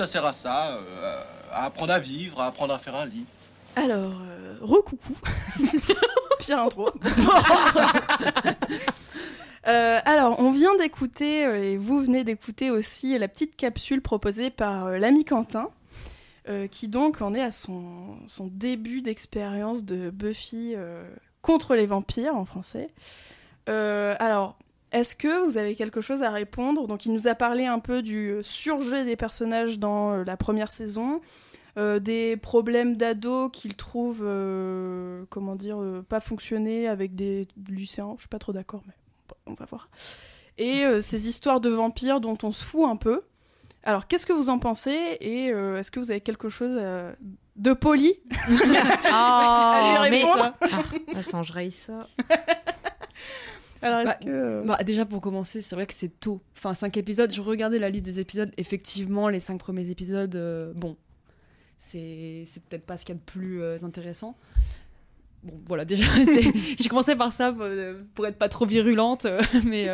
Ça sert à ça, euh, à apprendre à vivre, à apprendre à faire un lit. Alors, euh, recoucou. Pire intro. Euh, alors, on vient d'écouter, euh, et vous venez d'écouter aussi, la petite capsule proposée par euh, l'ami Quentin, euh, qui donc en est à son, son début d'expérience de Buffy euh, contre les vampires en français. Euh, alors, est-ce que vous avez quelque chose à répondre? Donc, il nous a parlé un peu du surjeu des personnages dans euh, la première saison, euh, des problèmes d'ado qu'il trouve, euh, comment dire, euh, pas fonctionner avec des lycéens. Je suis pas trop d'accord, mais on va voir. Et euh, ces histoires de vampires dont on se fout un peu. Alors, qu'est-ce que vous en pensez? Et euh, est-ce que vous avez quelque chose euh, de poli? Ah, lui mais. Ah, attends, je raye ça. Alors, est-ce Bah, que... euh, Bah, déjà pour commencer, c'est vrai que c'est tôt. Enfin, 5 épisodes, je regardais la liste des épisodes. Effectivement, les 5 premiers épisodes, euh, bon, c'est c'est peut-être pas ce qu'il y a de plus euh, intéressant. Bon, voilà, déjà, j'ai commencé par ça pour, pour être pas trop virulente, mais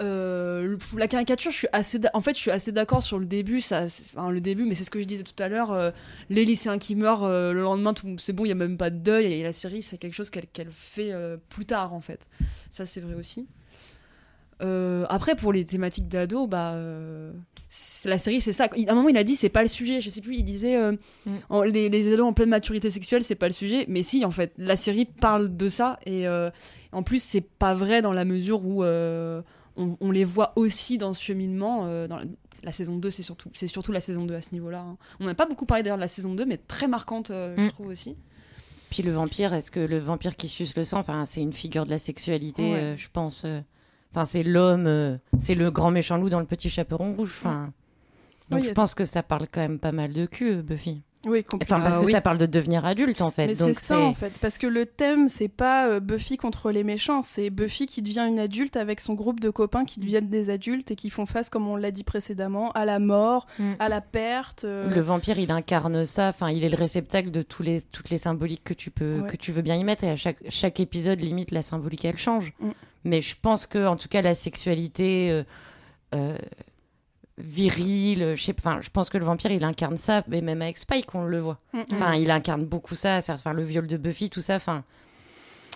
euh, la caricature, je suis assez, en fait, je suis assez d'accord sur le début. Ça, enfin, le début, mais c'est ce que je disais tout à l'heure. euh, les lycéens qui meurent euh, le lendemain, tout- c'est bon, il y a même pas de deuil. Et la série, c'est quelque chose qu'elle fait plus tard, en fait. Ça, c'est vrai aussi. Après, pour les thématiques d'ado, bah, la série, c'est ça. Il- À un moment, il a dit, c'est pas le sujet. Je sais plus, il disait, Mm. en- les, les ados en pleine maturité sexuelle, c'est pas le sujet. Mais si, en fait, la série parle de ça. Et en plus, c'est pas vrai dans la mesure où on, on les voit aussi dans ce cheminement. euh, dans la, la saison 2, c'est surtout, c'est surtout la saison 2 à ce niveau-là. hein. On n'a pas beaucoup parlé d'ailleurs de la saison 2, mais très marquante, euh, je Mm. trouve aussi. Puis le vampire, est-ce que le vampire qui suce le sang, c'est une figure de la sexualité, Ouais. euh, je pense. Enfin, c'est l'homme, c'est le grand méchant loup dans le petit chaperon rouge. Enfin, donc Oui, je pense que ça parle quand même pas mal de cul, Buffy. Oui, complètement. Enfin, parce Ah que oui. ça parle de devenir adulte en fait. Mais c'est ça en fait, parce que le thème c'est pas euh, Buffy contre les méchants, c'est Buffy qui devient une adulte avec son groupe de copains qui deviennent des adultes et qui font face, comme on l'a dit précédemment, à la mort, Mm. à la perte. euh, Le vampire, il incarne ça. Enfin, il est le réceptacle de tous les, toutes les symboliques que tu peux, Ouais. que tu veux bien y mettre. Et à chaque, chaque épisode, limite, la symbolique, elle change. Mm. Mais je pense que, en tout cas, la sexualité euh, euh, virile, je sais, enfin, je pense que le vampire, il incarne ça. Mais même avec Spike, on le voit. Mm, mm. Enfin, il incarne beaucoup ça. ça enfin, le viol de Buffy, tout ça. Enfin,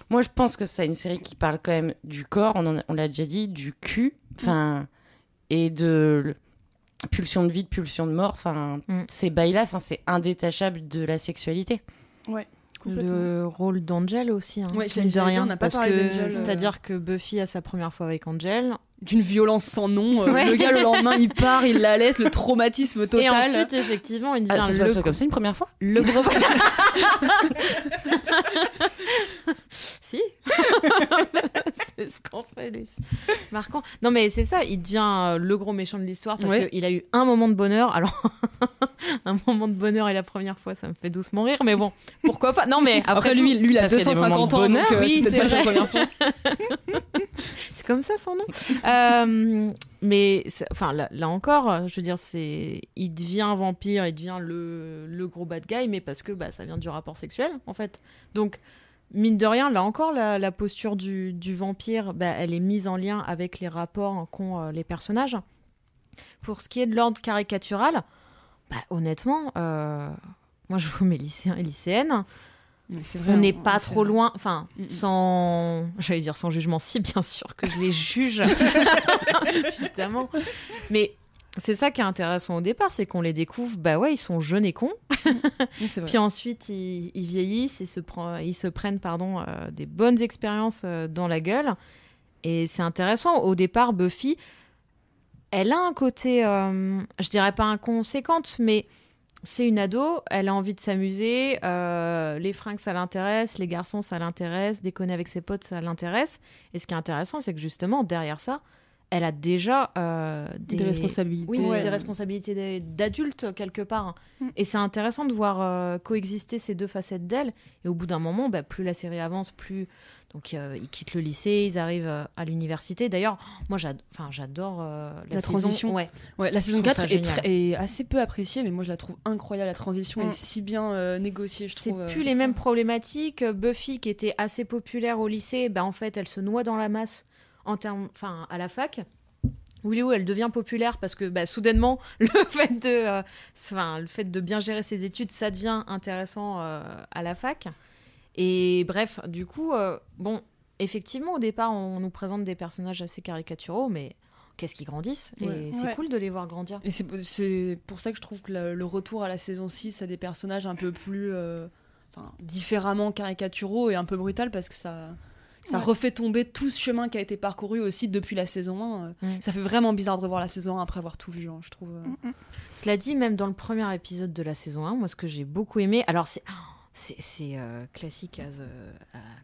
moi, je pense que c'est une série qui parle quand même du corps. On, l'a déjà dit, du cul. Enfin, et de pulsion de vie, de pulsion de mort. Enfin, Mm. ces bails-là, enfin, c'est indétachable de la sexualité. complètement. Le rôle d'Angel aussi, hein, Ouais, de rien. on n'a pas parce parlé que d'Angel, euh. c'est-à-dire que Buffy a sa première fois avec Angel. D'une violence sans nom. euh, Ouais. Le gars, le lendemain, il part, il la laisse, le traumatisme total. Et ensuite, effectivement, il devient Ah, ça se le, comme ça une première fois le gros. si. c'est ce qu'on fait, les marquant. Non, mais c'est ça, il devient euh, le gros méchant de l'histoire parce Ouais. qu'il a eu un moment de bonheur. Alors, un moment de bonheur et la première fois, ça me fait doucement rire, mais bon, pourquoi pas? Non, mais après, lui, lui, il a parce qu'il y a des 250 ans. de donc, euh, oui, c'est pas sa première fois. Comme ça son nom. Euh, mais enfin là, encore, je veux dire, c'est il devient vampire, il devient le, le gros bad guy, mais parce que bah, ça vient du rapport sexuel en fait. Donc mine de rien, là encore, la, posture du, vampire, bah, elle est mise en lien avec les rapports qu'ont euh, les personnages. Pour ce qui est de l'ordre caricatural, bah, honnêtement, euh, moi je vois mes lycéens et lycéennes, vrai, on n'est pas trop vrai. loin, enfin, Mm, mm. sans, j'allais dire sans jugement, si bien sûr que je les juge, évidemment. Mais c'est ça qui est intéressant au départ, c'est qu'on les découvre, bah ouais, ils sont jeunes et cons, vrai. puis ensuite ils, ils vieillissent, ils se, pre- ils se prennent pardon, euh, des bonnes expériences euh, dans la gueule, et c'est intéressant. Au départ, Buffy, elle a un côté, euh, je dirais pas inconséquente, mais c'est une ado, elle a envie de s'amuser, euh, les fringues ça l'intéresse, les garçons ça l'intéresse, déconner avec ses potes ça l'intéresse. Et ce qui est intéressant, c'est que justement derrière ça, elle a déjà euh, des... Des responsabilités. Oui, Ouais. des responsabilités d'adulte quelque part. Mm. Et c'est intéressant de voir euh, coexister ces deux facettes d'elle. Et au bout d'un moment, bah, plus la série avance, plus donc euh, ils quittent le lycée, ils arrivent euh, à l'université. D'ailleurs, moi j'adore euh, la, La saison. transition. Ouais. Ouais, la saison trouve 4 ça est, assez peu appréciée, mais moi je la trouve incroyable. La transition Mm. est si bien euh, négociée, je C'est trouve. plus euh. les mêmes problématiques. Buffy, qui était assez populaire au lycée, bah, en fait, elle se noie dans la masse en termes, enfin, à la fac. Willow, elle devient populaire parce que bah, soudainement, le fait, de, enfin, le fait de bien gérer ses études, ça devient intéressant à la fac. Et bref, du coup, euh, bon, effectivement, au départ, on nous présente des personnages assez caricaturaux, mais qu'est-ce qu'ils grandissent Et Ouais. c'est Ouais. cool de les voir grandir. Et c'est pour ça que je trouve que le, le retour à la saison 6 a des personnages un peu plus. euh, différemment caricaturaux et un peu brutal parce que ça. Ça Ouais. refait tomber tout ce chemin qui a été parcouru aussi depuis la saison 1. euh. Ça fait vraiment bizarre de revoir la saison 1 après avoir tout vu, hein, je trouve. euh. Cela dit, même dans le premier épisode de la saison 1, moi, ce que j'ai beaucoup aimé, alors c'est. C'est c'est, euh, classique as, euh,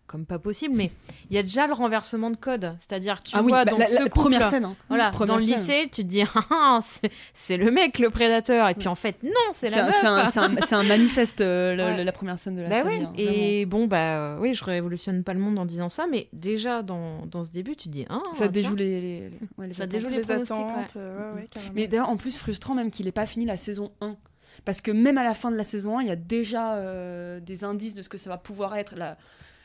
comme pas possible, mais il y a déjà le renversement de code. C'est-à-dire, tu ah oui, vois, bah, dans la, ce la couple, première scène. hein. Voilà, Première dans le scène. lycée, tu te dis, ah, ah, c'est- c'est le mec, le prédateur. Et puis en fait, non, c'est la meuf. c'est un- manifeste, euh, le- Ouais. le- la première scène de la Bah série. oui, hein, et bon, bah euh, oui, je révolutionne pas le monde en disant ça, mais déjà dans, dans ce début, tu te dis, ah, Ça déjoue les, les- les- ouais, les Ça déjoue les attentes, euh, ouais, ouais, carrément. Mais d'ailleurs, en plus, frustrant même qu'il ait pas fini la saison 1. Parce que même à la fin de la saison 1, il y a déjà euh, des indices de ce que ça va pouvoir être. Là,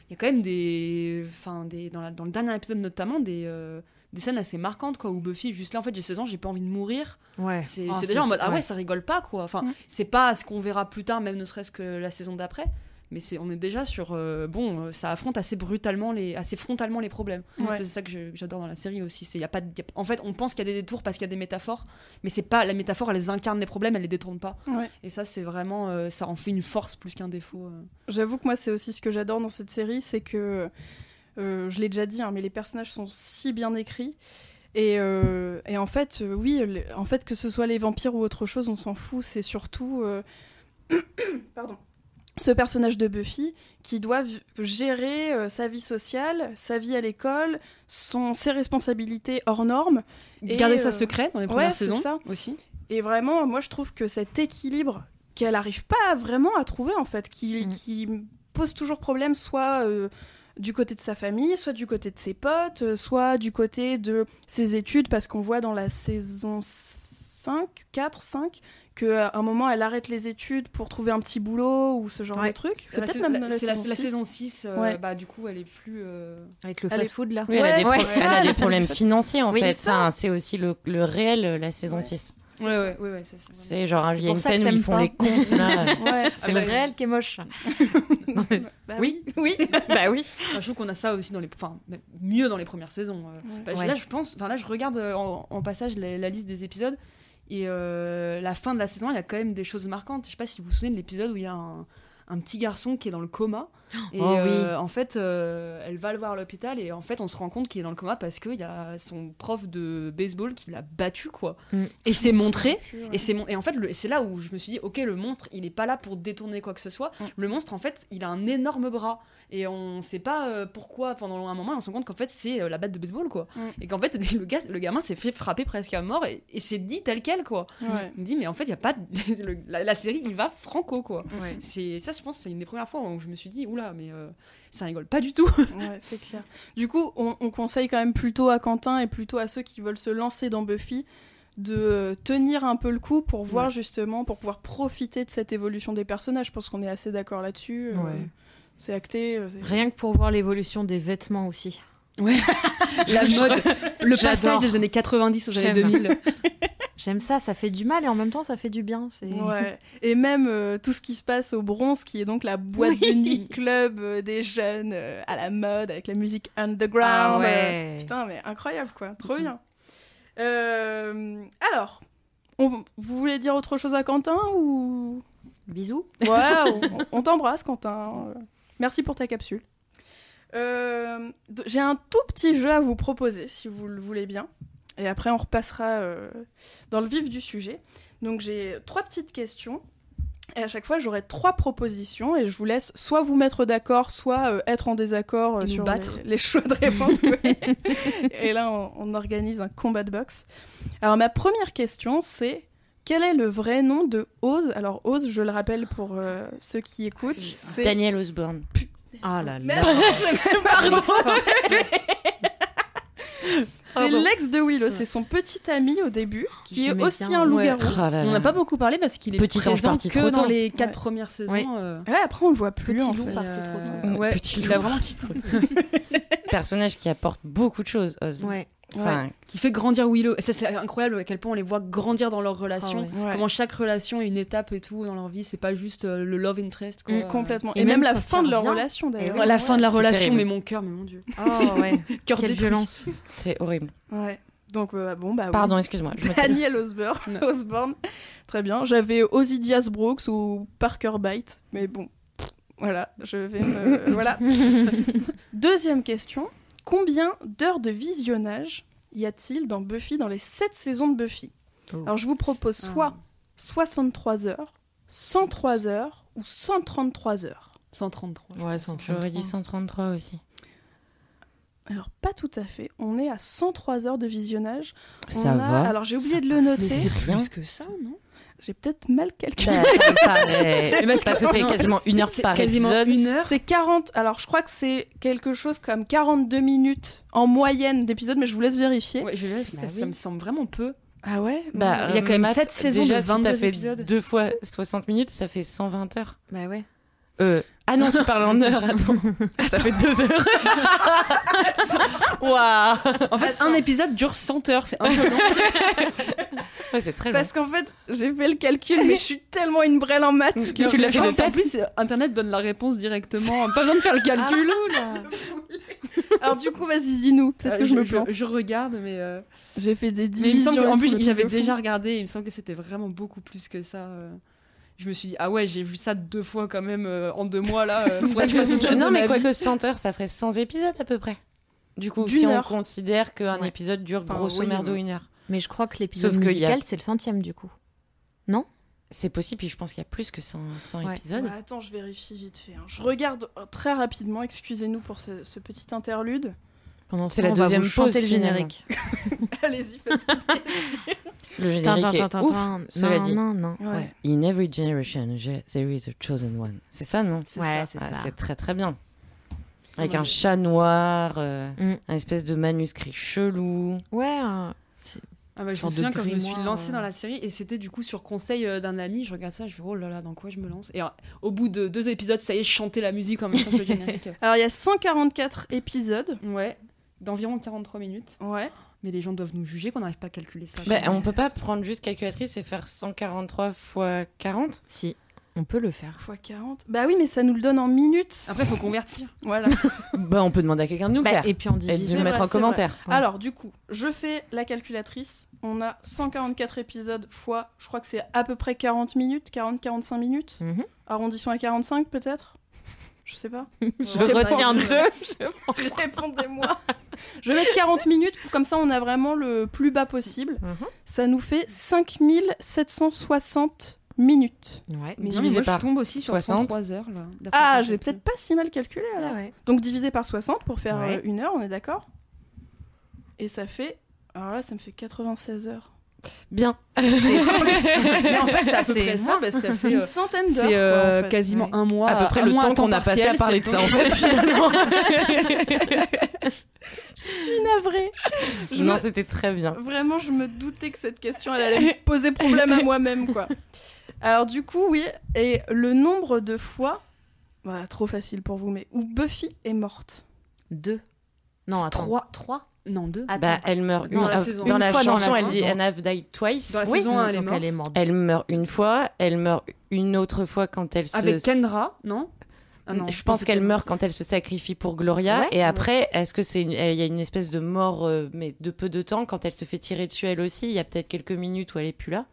il y a quand même des. Enfin, des, dans, la- dans le dernier épisode notamment, des. euh, des scènes assez marquantes quoi où Buffy juste là en fait j'ai 16 ans j'ai pas envie de mourir Ouais. c'est Oh, déjà en mode ah ouais ouais. ça rigole pas quoi enfin Mm. c'est pas ce qu'on verra plus tard même ne serait-ce que la saison d'après mais c'est on est déjà sur euh, bon euh, ça affronte assez brutalement les assez frontalement les problèmes Ouais. c'est ça que je- que j'adore dans la série aussi. C'est y a pas, de- y a- en fait, on pense qu'il y a des détours parce qu'il y a des métaphores, mais c'est pas la métaphore. Elle incarne les problèmes, elle les détourne pas. Ouais. Et ça, c'est vraiment, euh, ça en fait une force plus qu'un défaut. euh. J'avoue que moi, c'est aussi ce que j'adore dans cette série, c'est que, je l'ai déjà dit, hein, mais les personnages sont si bien écrits. Et, et en fait, oui, en fait, que ce soit les vampires ou autre chose, on s'en fout. C'est surtout, pardon, ce personnage de Buffy qui doit gérer euh, sa vie sociale, sa vie à l'école, son ses responsabilités hors normes. Et, Garder euh, ça secret dans les premières saisons ça. aussi. Et vraiment, moi, je trouve que cet équilibre qu'elle arrive pas vraiment à trouver, en fait, qui, Mm. qui pose toujours problème, soit euh, du côté de sa famille, soit du côté de ses potes, euh, soit du côté de ses études, parce qu'on voit dans la saison 5, 4, 5, qu'à un moment, elle arrête les études pour trouver un petit boulot ou ce genre Ouais. de truc. C'est La peut-être même la- dans la saison la 6. saison 6, euh, Ouais. bah, du coup, elle est plus. euh, Avec le fast-food là. Oui, elle a des, Ouais, pro- ouais. elle a Ouais, des problèmes financiers en Oui, fait. Enfin, c'est aussi le, le réel, la saison Ouais. 6. Ouais, ouais, ouais, ouais, ça, c'est genre, il y a une scène où ils font pas. les comptes là. Ouais, C'est bah, le réel qui est moche. Non, mais- bah Oui. Oui. bah oui. Enfin, je trouve qu'on a ça aussi dans les, enfin, mieux dans les premières saisons. euh. Ouais. Bah, Ouais. Là, je pense, enfin là, je regarde euh, en, en passage la, la liste des épisodes et euh, la fin de la saison, il y a quand même des choses marquantes. Je sais pas si vous vous souvenez de l'épisode où il y a un, un petit garçon qui est dans le coma et Oh oui. euh, en fait, euh, elle va le voir à l'hôpital et en fait, on se rend compte qu'il est dans le coma parce qu'il y a son prof de baseball qui l'a battu quoi. Mm. Et c'est montré. Ouais. Et c'est mon... et en fait le- c'est là où je me suis dit ok le monstre il est pas là pour détourner quoi que ce soit. Mm. Le monstre en fait il a un énorme bras et on sait pas euh, pourquoi pendant un moment on se rend compte qu'en fait c'est la batte de baseball quoi. Mm. Et qu'en fait le gars le gamin s'est fait frapper presque à mort et, et c'est dit tel quel quoi. Ouais. Il me dit mais en fait il y a pas de- la, la série il va franco quoi. Ouais. C'est ça je pense c'est une des premières fois où je me suis dit oula mais euh, ça rigole pas du tout. Ouais, c'est clair. Du coup, on, on conseille quand même plutôt à Quentin et plutôt à ceux qui veulent se lancer dans Buffy de euh, tenir un peu le coup pour voir Ouais. justement, pour pouvoir profiter de cette évolution des personnages. Je pense qu'on est assez d'accord là-dessus. euh, Ouais. C'est acté. c'est- Rien que pour voir l'évolution des vêtements aussi. La mode le passage des années 90 aux années J'aime. 2000. J'aime ça, ça fait du mal et en même temps ça fait du bien. C'est Ouais. Et même euh, tout ce qui se passe au bronze, qui est donc la boîte de nuit club euh, des jeunes euh, à la mode avec la musique underground. Ah euh, ouais. Putain, mais incroyable quoi, trop bien. Euh, alors, on- vous voulez dire autre chose à Quentin ou? Bisous. Ouais, on, on t'embrasse Quentin. Merci pour ta capsule. Euh, J'ai un tout petit jeu à vous proposer si vous le voulez bien. Et après on repassera euh, dans le vif du sujet. Donc j'ai trois petites questions. Et à chaque fois, j'aurai trois propositions et je vous laisse soit vous mettre d'accord, soit euh, être en désaccord euh, sur battre. Les, les choix de réponse. et là, on, on organise un combat de boxe. Alors, ma première question, c'est quel est le vrai nom de Oz? Alors, Oz, je le rappelle pour euh, ceux qui écoutent, c'est... Daniel Osborne. Ah là là. Merde, je- Pardon C'est l'ex de Willow, c'est son petit ami au début, qui est aussi un ouais. loup-garou. Oh là On n'a pas beaucoup parlé parce qu'il est Petit présent parti que trop dans tôt. les quatre Ouais. premières saisons. Euh. Ouais, après, on le voit plus, Petit en loup fait. parti Euh, trop tôt. Ouais, Petit il a loup vraiment Personnage qui apporte beaucoup de choses, Oz. Ouais. Enfin, qui fait grandir Willow. Et ça, c'est incroyable à quel point on les voit grandir dans leur relation. Ah ouais. Comment chaque relation est une étape et tout dans leur vie. C'est pas juste euh, le love interest. Quoi. Mm, Complètement. Et Et, même, même la fin de leur relation d'ailleurs. Ouais, la fin de la relation, terrible. mais mon cœur, mais mon dieu. Oh ouais, Cœur quelle violence. c'est horrible. Ouais. Donc euh, bon bah oui. Pardon, excuse-moi. Daniel Osborne. Osborne. Très bien. J'avais Osidias Brooks ou Parker Byte, mais bon, voilà, je vais me voilà. Deuxième question. Combien d'heures de visionnage y a-t-il dans Buffy dans les 7 saisons de Buffy? Oh. Alors je vous propose soit 63 heures, 103 heures ou 133 heures. 133. Ouais, J'aurais dit 133 aussi. Alors pas tout à fait. On est à 103 heures de visionnage. On Ça a- va. Alors j'ai oublié Ça de le noter. Mais c'est rien. plus que ça, non? J'ai peut-être mal calculé. Bah, Mais parce que- c'est quasiment une heure par quasiment épisode. une heure. C'est 40. Alors, je crois que c'est quelque chose comme 42 minutes en moyenne d'épisodes, mais je vous laisse vérifier. Ouais, je vais vérifier Bah oui. ça me semble vraiment peu. Ah ouais? Bah, Il y a quand même Matt, sept saisons déjà, de si t'as 22 fait épisodes. deux fois 60 minutes, ça fait 120 heures. Bah ouais. Euh, ah non, tu parles en heures, attends. ça fait deux heures. Waouh En fait, un épisode dure 100 heures, c'est ouais, C'est très long. Parce qu'en fait, j'ai fait le calcul, mais je suis tellement une brêle en maths. que- Tu l'as fait En en plus, euh, Internet donne la réponse directement. Pas besoin de faire le calcul. Alors, du coup, vas-y, dis-nous. Peut-être Euh, que je, me je, plante. je regarde, mais. euh, J'ai fait des mais il me divisions. et plus, j'avais déjà regardé. Il me semble que c'était vraiment beaucoup plus que ça. euh. Je me suis dit, ah ouais, j'ai vu ça deux fois quand même euh, en deux mois là. euh, Parce fois que 60 non, mais ma quoi vie. que 100 heures, ça ferait 100 épisodes à peu près. Du coup, D'une si on heure. considère qu'un Ouais. épisode dure Enfin, grosso oui, merdo une heure. Mais je crois que l'épisode y a- musical, c'est le centième du coup. C'est possible, puis je pense qu'il y a plus que 100, 100 Ouais. épisodes. Ouais, attends, je vérifie vite fait. hein. Je regarde euh, très rapidement, excusez-nous pour ce, ce petit interlude. Pendant C'est la deuxième pause, le générique. Allez-y, faites Le générique est ouf, cela non, dit. non, non. Ouais. Ouais, In every generation, there is a chosen one. C'est ça, non? Ouais, c'est Ah, ça. C'est très très bien. Avec Ouais. un chat noir, euh, Mm. un espèce de manuscrit chelou. Ouais, euh, Ah bah, je me souviens quand je me suis lancée euh. dans la série et c'était du coup sur conseil euh, d'un ami. Je regarde ça, je fais oh là là, dans quoi je me lance? Et au bout de deux épisodes, ça y est, je chantais la musique en même temps que le générique. Alors, il y a 144 épisodes. Ouais, d'environ 43 minutes. Ouais. Mais les gens doivent nous juger qu'on n'arrive pas à calculer ça. Bah, on peut pas prendre juste calculatrice et faire 143 fois 40 si, on peut le faire. Fois 40. Bah oui, mais ça nous le donne en minutes. Après, faut convertir. Voilà. Bah, on peut demander à quelqu'un de nous le Bah, faire. et puis on Et de divise. le mettre vrai, en commentaire. Ouais. Alors, du coup, je fais la calculatrice. On a 144 épisodes fois, je crois que c'est à peu près 40 minutes, 40-45 minutes. Mhm. Arrondissons à 45 peut-être? Je sais pas. Je retiens deux. Répondez-moi. Je vais mettre 40 minutes, comme ça on a vraiment le plus bas possible. Mhm. Ça nous fait 5760 minutes. Ouais. Mais Divisé non, moi, par je tombe aussi sur 60. 103 heures là. Ah, j'ai peut-être pas si mal calculé alors. Ah ouais. Donc divisé par 60 pour faire Ouais. euh, une heure, on est d'accord? Et ça fait. Alors là, ça me fait 96 heures. Bien. Mais en fait, c'est à peu près ça. bah, ça fait, Une euh, centaine d'heures. c'est euh, en fait. quasiment ouais. un mois. à peu près le temps qu'on a passé à parler de ça en fait finalement. Je suis navrée. Je non, me- c'était très bien. Vraiment, je me doutais que cette question, elle allait me poser problème à moi-même, quoi. Alors du coup, oui, et le nombre de fois, voilà, trop facile pour vous, mais où Buffy est morte. Deux. Non, attends. Trois. Trois? Non, deux. Attends. Bah, elle meurt Dans une- la euh, saison. dans Une la fois dans la chanson, elle dit. And I've died twice. Dans la oui, saison un, elle est donc morte. elle est morte. Elle meurt une fois, elle meurt une autre fois quand elle se. Avec Kendra, non? Ah non, je pense qu'elle meurt quand elle se sacrifie pour Gloria. Ouais. et après, est-ce que c'est il y a une espèce de mort, euh, mais de peu de temps, quand elle se fait tirer dessus elle aussi Il y a peut-être quelques minutes où elle est plus là?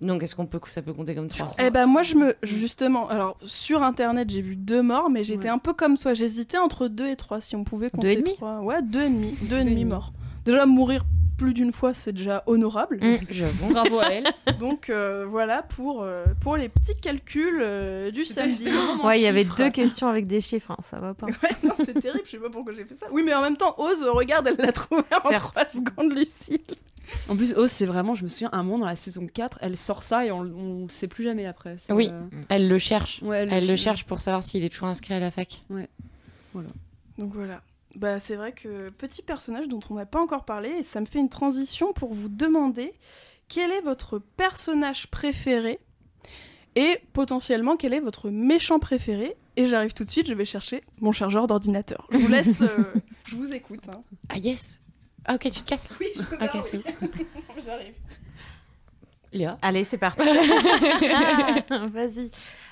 Donc, est-ce qu'on peut, ça peut compter comme trois Eh ben moi, je me, justement, alors sur internet, j'ai vu deux morts, mais j'étais Ouais. un peu comme toi. J'hésitais entre deux et trois, si on pouvait compter et demi trois. Ouais, deux et demi, deux et Deux et demi demi. morts. Déjà mourir plus d'une fois, c'est déjà honorable. Mm. J'avoue. Bravo à elle. Donc euh, voilà pour euh, pour les petits calculs euh, du samedi. Ouais, il y avait deux questions avec des chiffres, hein, ça va pas. Ouais, c'est terrible, je sais pas pourquoi j'ai fait ça. Oui, mais en même temps, Ose, regarde, elle l'a trouvé en. 3 secondes, Lucille. En plus, Oz, c'est vraiment, je me souviens, un moment dans la saison 4, elle sort ça et on, on le sait plus jamais après. C'est, Oui. euh, Elle le cherche. ouais, elle, Elle le cherche pour savoir s'il est toujours inscrit à la fac. Donc voilà. Bah, c'est vrai que petit personnage dont on n'a pas encore parlé, et ça me fait une transition pour vous demander quel est votre personnage préféré et potentiellement quel est votre méchant préféré. Et j'arrive tout de suite, je vais chercher mon chargeur d'ordinateur. Je vous laisse, euh, je vous écoute. hein. Ah yes Ah, ok, tu te casses Oui, je peux Ok, c'est ouf. J'arrive. Léa Allez, c'est parti. Vas-y.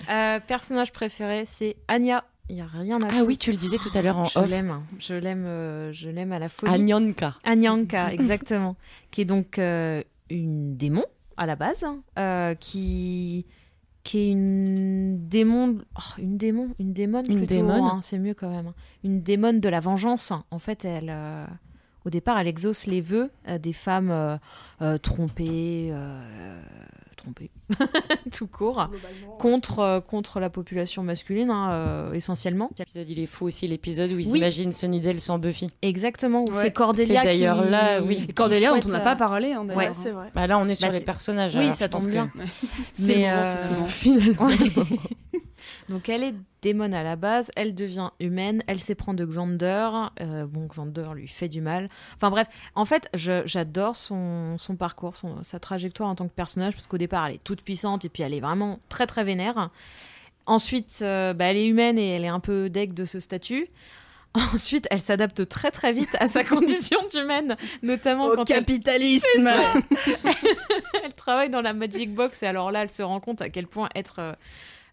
Euh, personnage préféré, c'est Anya. Il y a rien à Ah oui, tu le disais tout à l'heure en Je off. l'aime, je l'aime, euh, je l'aime à la folie. Anyanka. Anyanka, exactement, qui est donc euh, une démon à la base, euh, qui qui est une démon, oh, une démon, une démone Une plutôt, démone. hein, c'est mieux quand même, hein. une démone de la vengeance. En fait, elle, euh, au départ, elle exauce les vœux euh, des femmes euh, euh, trompées, euh, trompées, tout court, contre euh, contre la population masculine hein, euh, essentiellement. L'épisode, il est fou aussi, l'épisode où ils Oui. imaginent Sunnydale sans Buffy. Exactement, où Ouais. c'est Cordelia C'est d'ailleurs qui- là, oui. qui Et Cordelia, dont on n'a pas parlé. Hein, Ouais, d'ailleurs, c'est vrai. Bah là, on est sur Bah, les c'est- personnages. Oui, alors, ça tombe que- bien. C'est Mais, le moment, euh. Finalement. Donc elle est démon à la base, elle devient humaine, elle s'éprend de Xander. euh, bon, Xander lui fait du mal. Enfin bref, en fait, j'adore son, son parcours, son- sa trajectoire en tant que personnage, parce qu'au départ, elle est toute puissante et puis elle est vraiment très très vénère. Ensuite, euh, bah, elle est humaine et elle est un peu deg de ce statut. Ensuite, elle s'adapte très très vite à sa condition d'humaine, notamment Au quand elle capitalisme elle travaille dans la Magic Box et alors là, elle se rend compte à quel point être euh,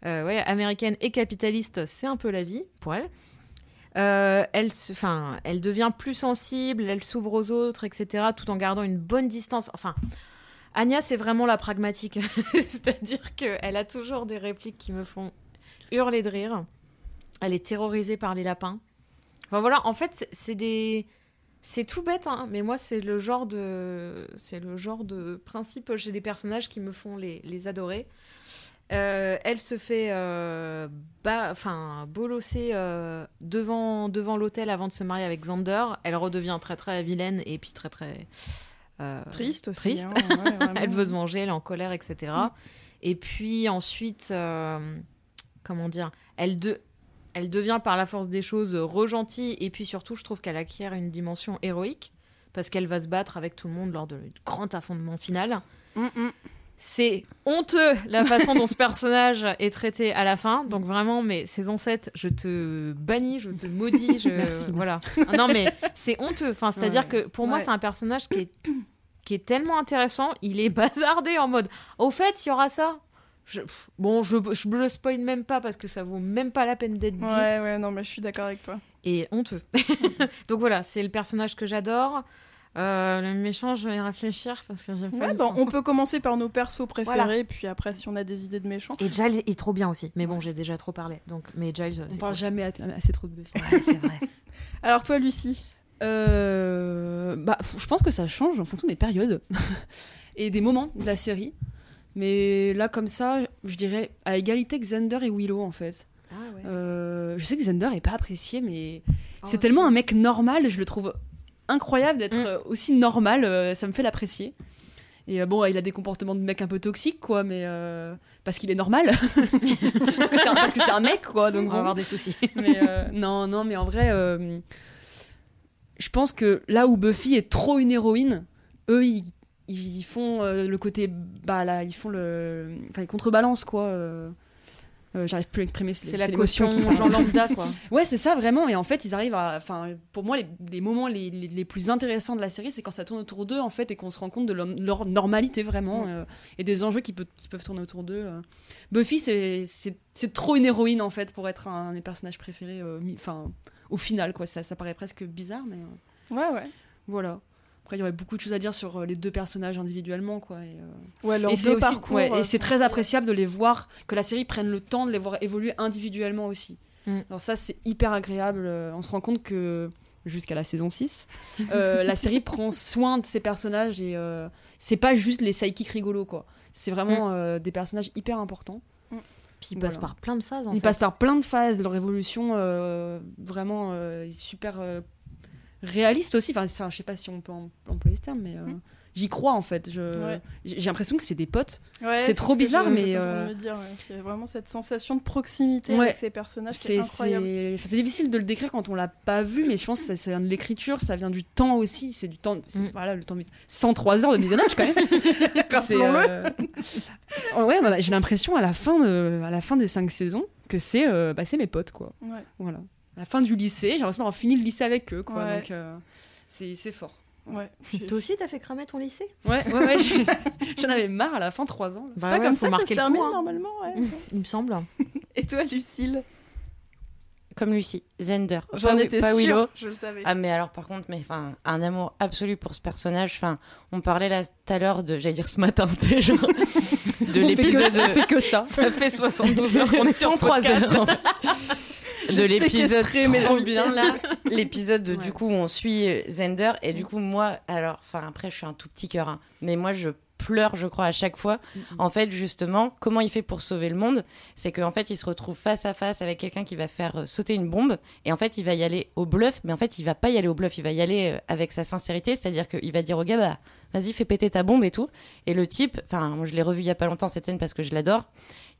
ouais, américaine et capitaliste, c'est un peu la vie pour elle. Euh, elle, se- elle devient plus sensible, elle s'ouvre aux autres, etc., tout en gardant une bonne distance. Enfin, Anya, c'est vraiment la pragmatique. C'est-à-dire qu'elle a toujours des répliques qui me font hurler de rire. Elle est terrorisée par les lapins. Enfin voilà, en fait, c'est- des... C'est tout bête, hein, mais moi, c'est le genre de... C'est le genre de principe chez des personnages qui me font les, les adorer. Euh, elle se fait euh, enfin, bolosser euh, devant, devant l'hôtel avant de se marier avec Xander. Elle redevient très très vilaine et puis très très Triste aussi. Triste. hein, ouais, elle veut se venger, elle est en colère, etc. Et puis ensuite, comment dire, elle, de, elle devient par la force des choses re-gentille. Et puis surtout, je trouve qu'elle acquiert une dimension héroïque parce qu'elle va se battre avec tout le monde lors de- du grand affrontement final. Mm, mm. C'est honteux la façon dont ce personnage est traité à la fin. Donc vraiment, mais ses ancêtres, je te bannis, je te maudis. Je... Merci. Voilà. Ah non, mais c'est honteux. Enfin, c'est-à-dire Ouais. que pour moi, Ouais. c'est un personnage qui est, qui est tellement intéressant. Il est bazardé en mode Au fait, il y aura ça. Je- Bon, je, je le spoil même pas parce que ça vaut même pas la peine d'être dit. Ouais, ouais, non, mais je suis d'accord avec toi. Et honteux. Donc voilà, c'est le personnage que j'adore. Euh, le méchant, je vais y réfléchir parce que j'ai pas Ouais, bon, on peut commencer par nos persos préférés, Voilà. puis après, si on a des idées de méchants. Et Giles est trop bien aussi. Mais bon, j'ai déjà trop parlé. Donc, mais Giles, On parle cool. jamais assez trop de Buffy. Ouais, c'est vrai. Alors, toi, Lucie? Euh, bah, je pense que ça change en fonction des périodes et des moments de la série. Mais là, comme ça, je dirais à égalité que Xander et Willow, en fait. Ah ouais. Euh, je sais que Xander est pas apprécié, mais Oh, c'est tellement un mec normal, je le trouve incroyable d'être Mm. euh, aussi normal, euh, ça me fait l'apprécier. Et euh, bon, il a des comportements de mec un peu toxiques, quoi, mais euh, parce qu'il est normal. parce que c'est un, mec, quoi. Donc On va bon. avoir des soucis. Mais euh, non, non, mais en vrai, euh, je pense que là où Buffy est trop une héroïne, eux, ils, ils font le côté. Bah là, ils font le. Enfin, ils contrebalancent, quoi. Euh. J'arrive plus à exprimer, C'est la caution Jean lambda, quoi. Ouais, c'est ça vraiment. Et en fait, ils arrivent à. Enfin, pour moi, les, les moments les, les- les plus intéressants de la série, c'est quand ça tourne autour d'eux, en fait, et qu'on se rend compte de leur, normalité vraiment, euh, et des enjeux qui, peut- qui peuvent tourner autour d'eux. euh. Buffy, c'est- trop une héroïne, en fait, pour être un, des personnages préférés. Enfin, au final, quoi. Ça, ça paraît presque bizarre, mais Ouais, ouais. voilà. Après, il y aurait beaucoup de choses à dire sur euh, les deux personnages individuellement, quoi. Et, euh, Ouais, et c'est parcours. ouais, euh, et c'est sont- très appréciable de les voir, que la série prenne le temps de les voir évoluer individuellement aussi. Mm. Alors ça, c'est hyper agréable. euh, On se rend compte que jusqu'à la saison 6, euh, la série prend soin de ses personnages et euh, c'est pas juste les sidekicks rigolos, quoi. C'est vraiment Mm. euh, des personnages hyper importants. Puis il passe Voilà. par plein de phases, en Ils fait. passent par plein de phases, leur évolution euh, vraiment euh, est super euh, réaliste aussi. Enfin, enfin, je sais pas si on peut em- employer ce terme, mais euh, j'y crois en fait. Ouais. J'ai l'impression que c'est des potes. Ouais, c'est trop bizarre, je- mais, euh. C'est vraiment cette sensation de proximité Ouais. avec ces personnages C'est incroyable. c'est- difficile de le décrire quand on l'a pas vu, mais je pense que ça, ça vient de l'écriture, ça vient du temps aussi. C'est du temps. Mm. Voilà, le temps de 103 heures de visionnage quand même. Euh, oh, ouais, bah, j'ai l'impression à la fin de, à la fin des cinq saisons que c'est, euh, bah, c'est mes potes quoi. Voilà. La fin du lycée, j'ai l'impression d'avoir fini le lycée avec eux quoi. Ouais. Donc euh, c'est c'est fort. Ouais. Toi aussi, t'as fait cramer ton lycée? Ouais, ouais, ouais. j'ai- J'en avais marre à la fin, 3 ans. C'est Bah pas ouais, comme ça que ça se termine coup, hein. normalement, ouais. Il me semble. Et toi, Lucille? Comme Lucie, Zender. J'en étais pas sûre, Willow. je le savais. Ah mais alors par contre mais enfin un amour absolu pour ce personnage enfin on parlait là tout à l'heure de j'allais dire ce matin genre de l'épisode ça, fait que ça. ça fait 72 heures qu'on est sur 3 heures. De l'épisode trop bien là. L'épisode Ouais. du coup où on suit Zender. Et du coup moi alors enfin après je suis un tout petit cœur hein, mais moi je pleure je crois à chaque fois. En fait justement comment il fait pour sauver le monde c'est qu'en fait il se retrouve face à face avec quelqu'un qui va faire euh, sauter une bombe et en fait il va y aller au bluff mais en fait il va pas y aller au bluff il va y aller euh, avec sa sincérité c'est à dire qu'il va dire au gars bah vas-y fais péter ta bombe et tout. Et le type enfin je l'ai revu il y a pas longtemps cette scène parce que je l'adore.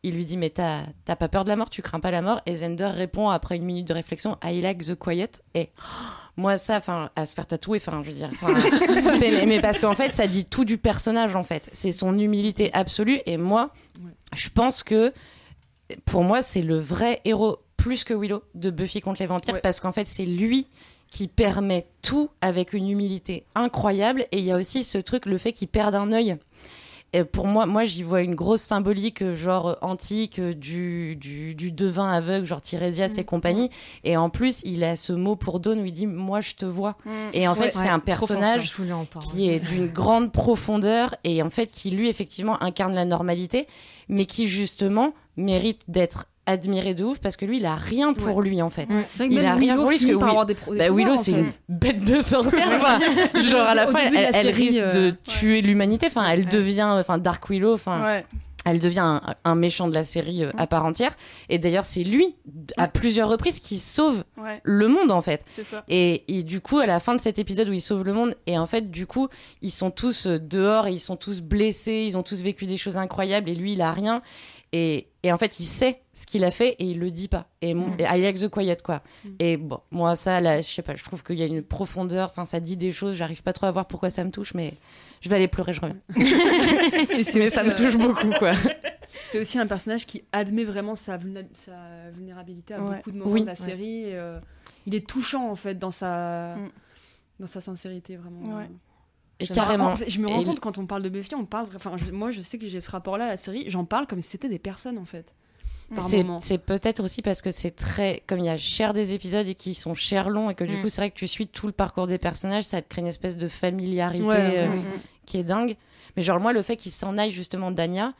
Il lui dit mais t'as t'as pas peur de la mort? Tu crains pas la mort? Et Zender répond après une minute de réflexion I like the quiet et moi ça enfin à se faire tatouer enfin je veux dire mais, mais- mais parce qu'en fait ça dit tout du personnage en fait. C'est son humilité absolue. Et moi Ouais. je pense que pour moi c'est le vrai héros plus que Willow de Buffy contre les vampires. Ouais. parce qu'en fait c'est lui qui permet tout avec une humilité incroyable. Et il y a aussi ce truc le fait qu'il perde un œil et pour moi, moi j'y vois une grosse symbolique euh, genre euh, antique euh, du, du, du devin aveugle, genre Tirésias et compagnie. Et en plus, il a ce mot pour Dawn où il dit Moi je te vois. Mm. Et en fait, Ouais, c'est un personnage qui est d'une grande profondeur et en fait qui lui effectivement incarne la normalité, mais qui justement mérite d'être admiré de ouf parce que lui il a rien pour lui en fait. C'est vrai que Il même a rien Willow pour lui, parce que par Wi- avoir des, des Bah Willow c'est une bête de sorcière. enfin, genre à la fin elle, la elle série, risque euh, de tuer l'humanité. Enfin elle devient enfin Dark Willow. Enfin elle devient un, un méchant de la série euh, à part entière. Et d'ailleurs c'est lui à plusieurs reprises qui sauve le monde en fait. ça. Et, et du coup, à la fin de cet épisode où ils sauvent le monde, et en fait, du coup, ils sont tous euh, dehors, et ils sont tous blessés, ils ont tous vécu des choses incroyables, et lui, il a rien. Et, et en fait, il sait ce qu'il a fait, et il le dit pas. Et, mon, et I like the quiet, quoi. Mm. Et bon, moi, ça, là, je sais pas, je trouve qu'il y a une profondeur, enfin, ça dit des choses, j'arrive pas trop à voir pourquoi ça me touche, mais je vais aller pleurer, je reviens. Et mais aussi, ça me touche beaucoup, quoi. C'est aussi un personnage qui admet vraiment sa, vulnérabilité à Ouais. beaucoup de moments Oui. de la série. et, euh, il est touchant en fait dans sa, Mm. dans sa sincérité vraiment. Ouais. Et carrément. Je me rends compte quand on parle de Buffy, on parle. Enfin, je- moi, je sais que j'ai ce rapport-là à la série. J'en parle comme si c'était des personnes en fait. C'est- peut-être aussi parce que c'est très. Comme il y a cher des épisodes et qui sont cher longs, et que du Mm. coup, c'est vrai que tu suis tout le parcours des personnages, ça te crée une espèce de familiarité Ouais, euh. Mm. qui est dingue. Mais genre, moi, le fait qu'il s'en aille justement d'Anya,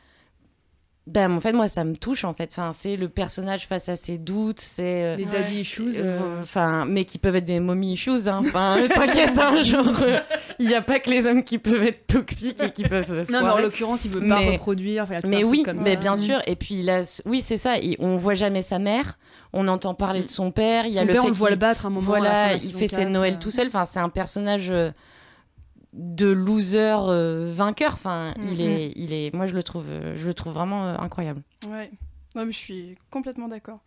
ben, en fait, moi, ça me touche en fait. Enfin, c'est le personnage face à ses doutes, c'est. euh, Les Ouais. daddy issues. euh, euh, Enfin, mais qui peuvent être des mommy issues, hein. Enfin, t'inquiète, hein, genre, euh, il n'y a pas que les hommes qui peuvent être toxiques et qui peuvent. euh, Non, mais en l'occurrence, il veut pas reproduire. enfin, il y a tout un Mais truc oui, comme mais ça. bien sûr. Et puis là, oui, c'est ça. il- On voit jamais sa mère. On entend parler de son père. Il y a Son le père, fait on le voit le battre à un moment. à la fin de Voilà, la il fait ses 4, Noël euh. tout seul. Enfin, c'est un personnage euh, de loser euh, vainqueur. Enfin, il Mhm. est, il est. Moi, je le trouve, je le trouve vraiment euh, incroyable. Ouais. Non, mais je suis complètement d'accord.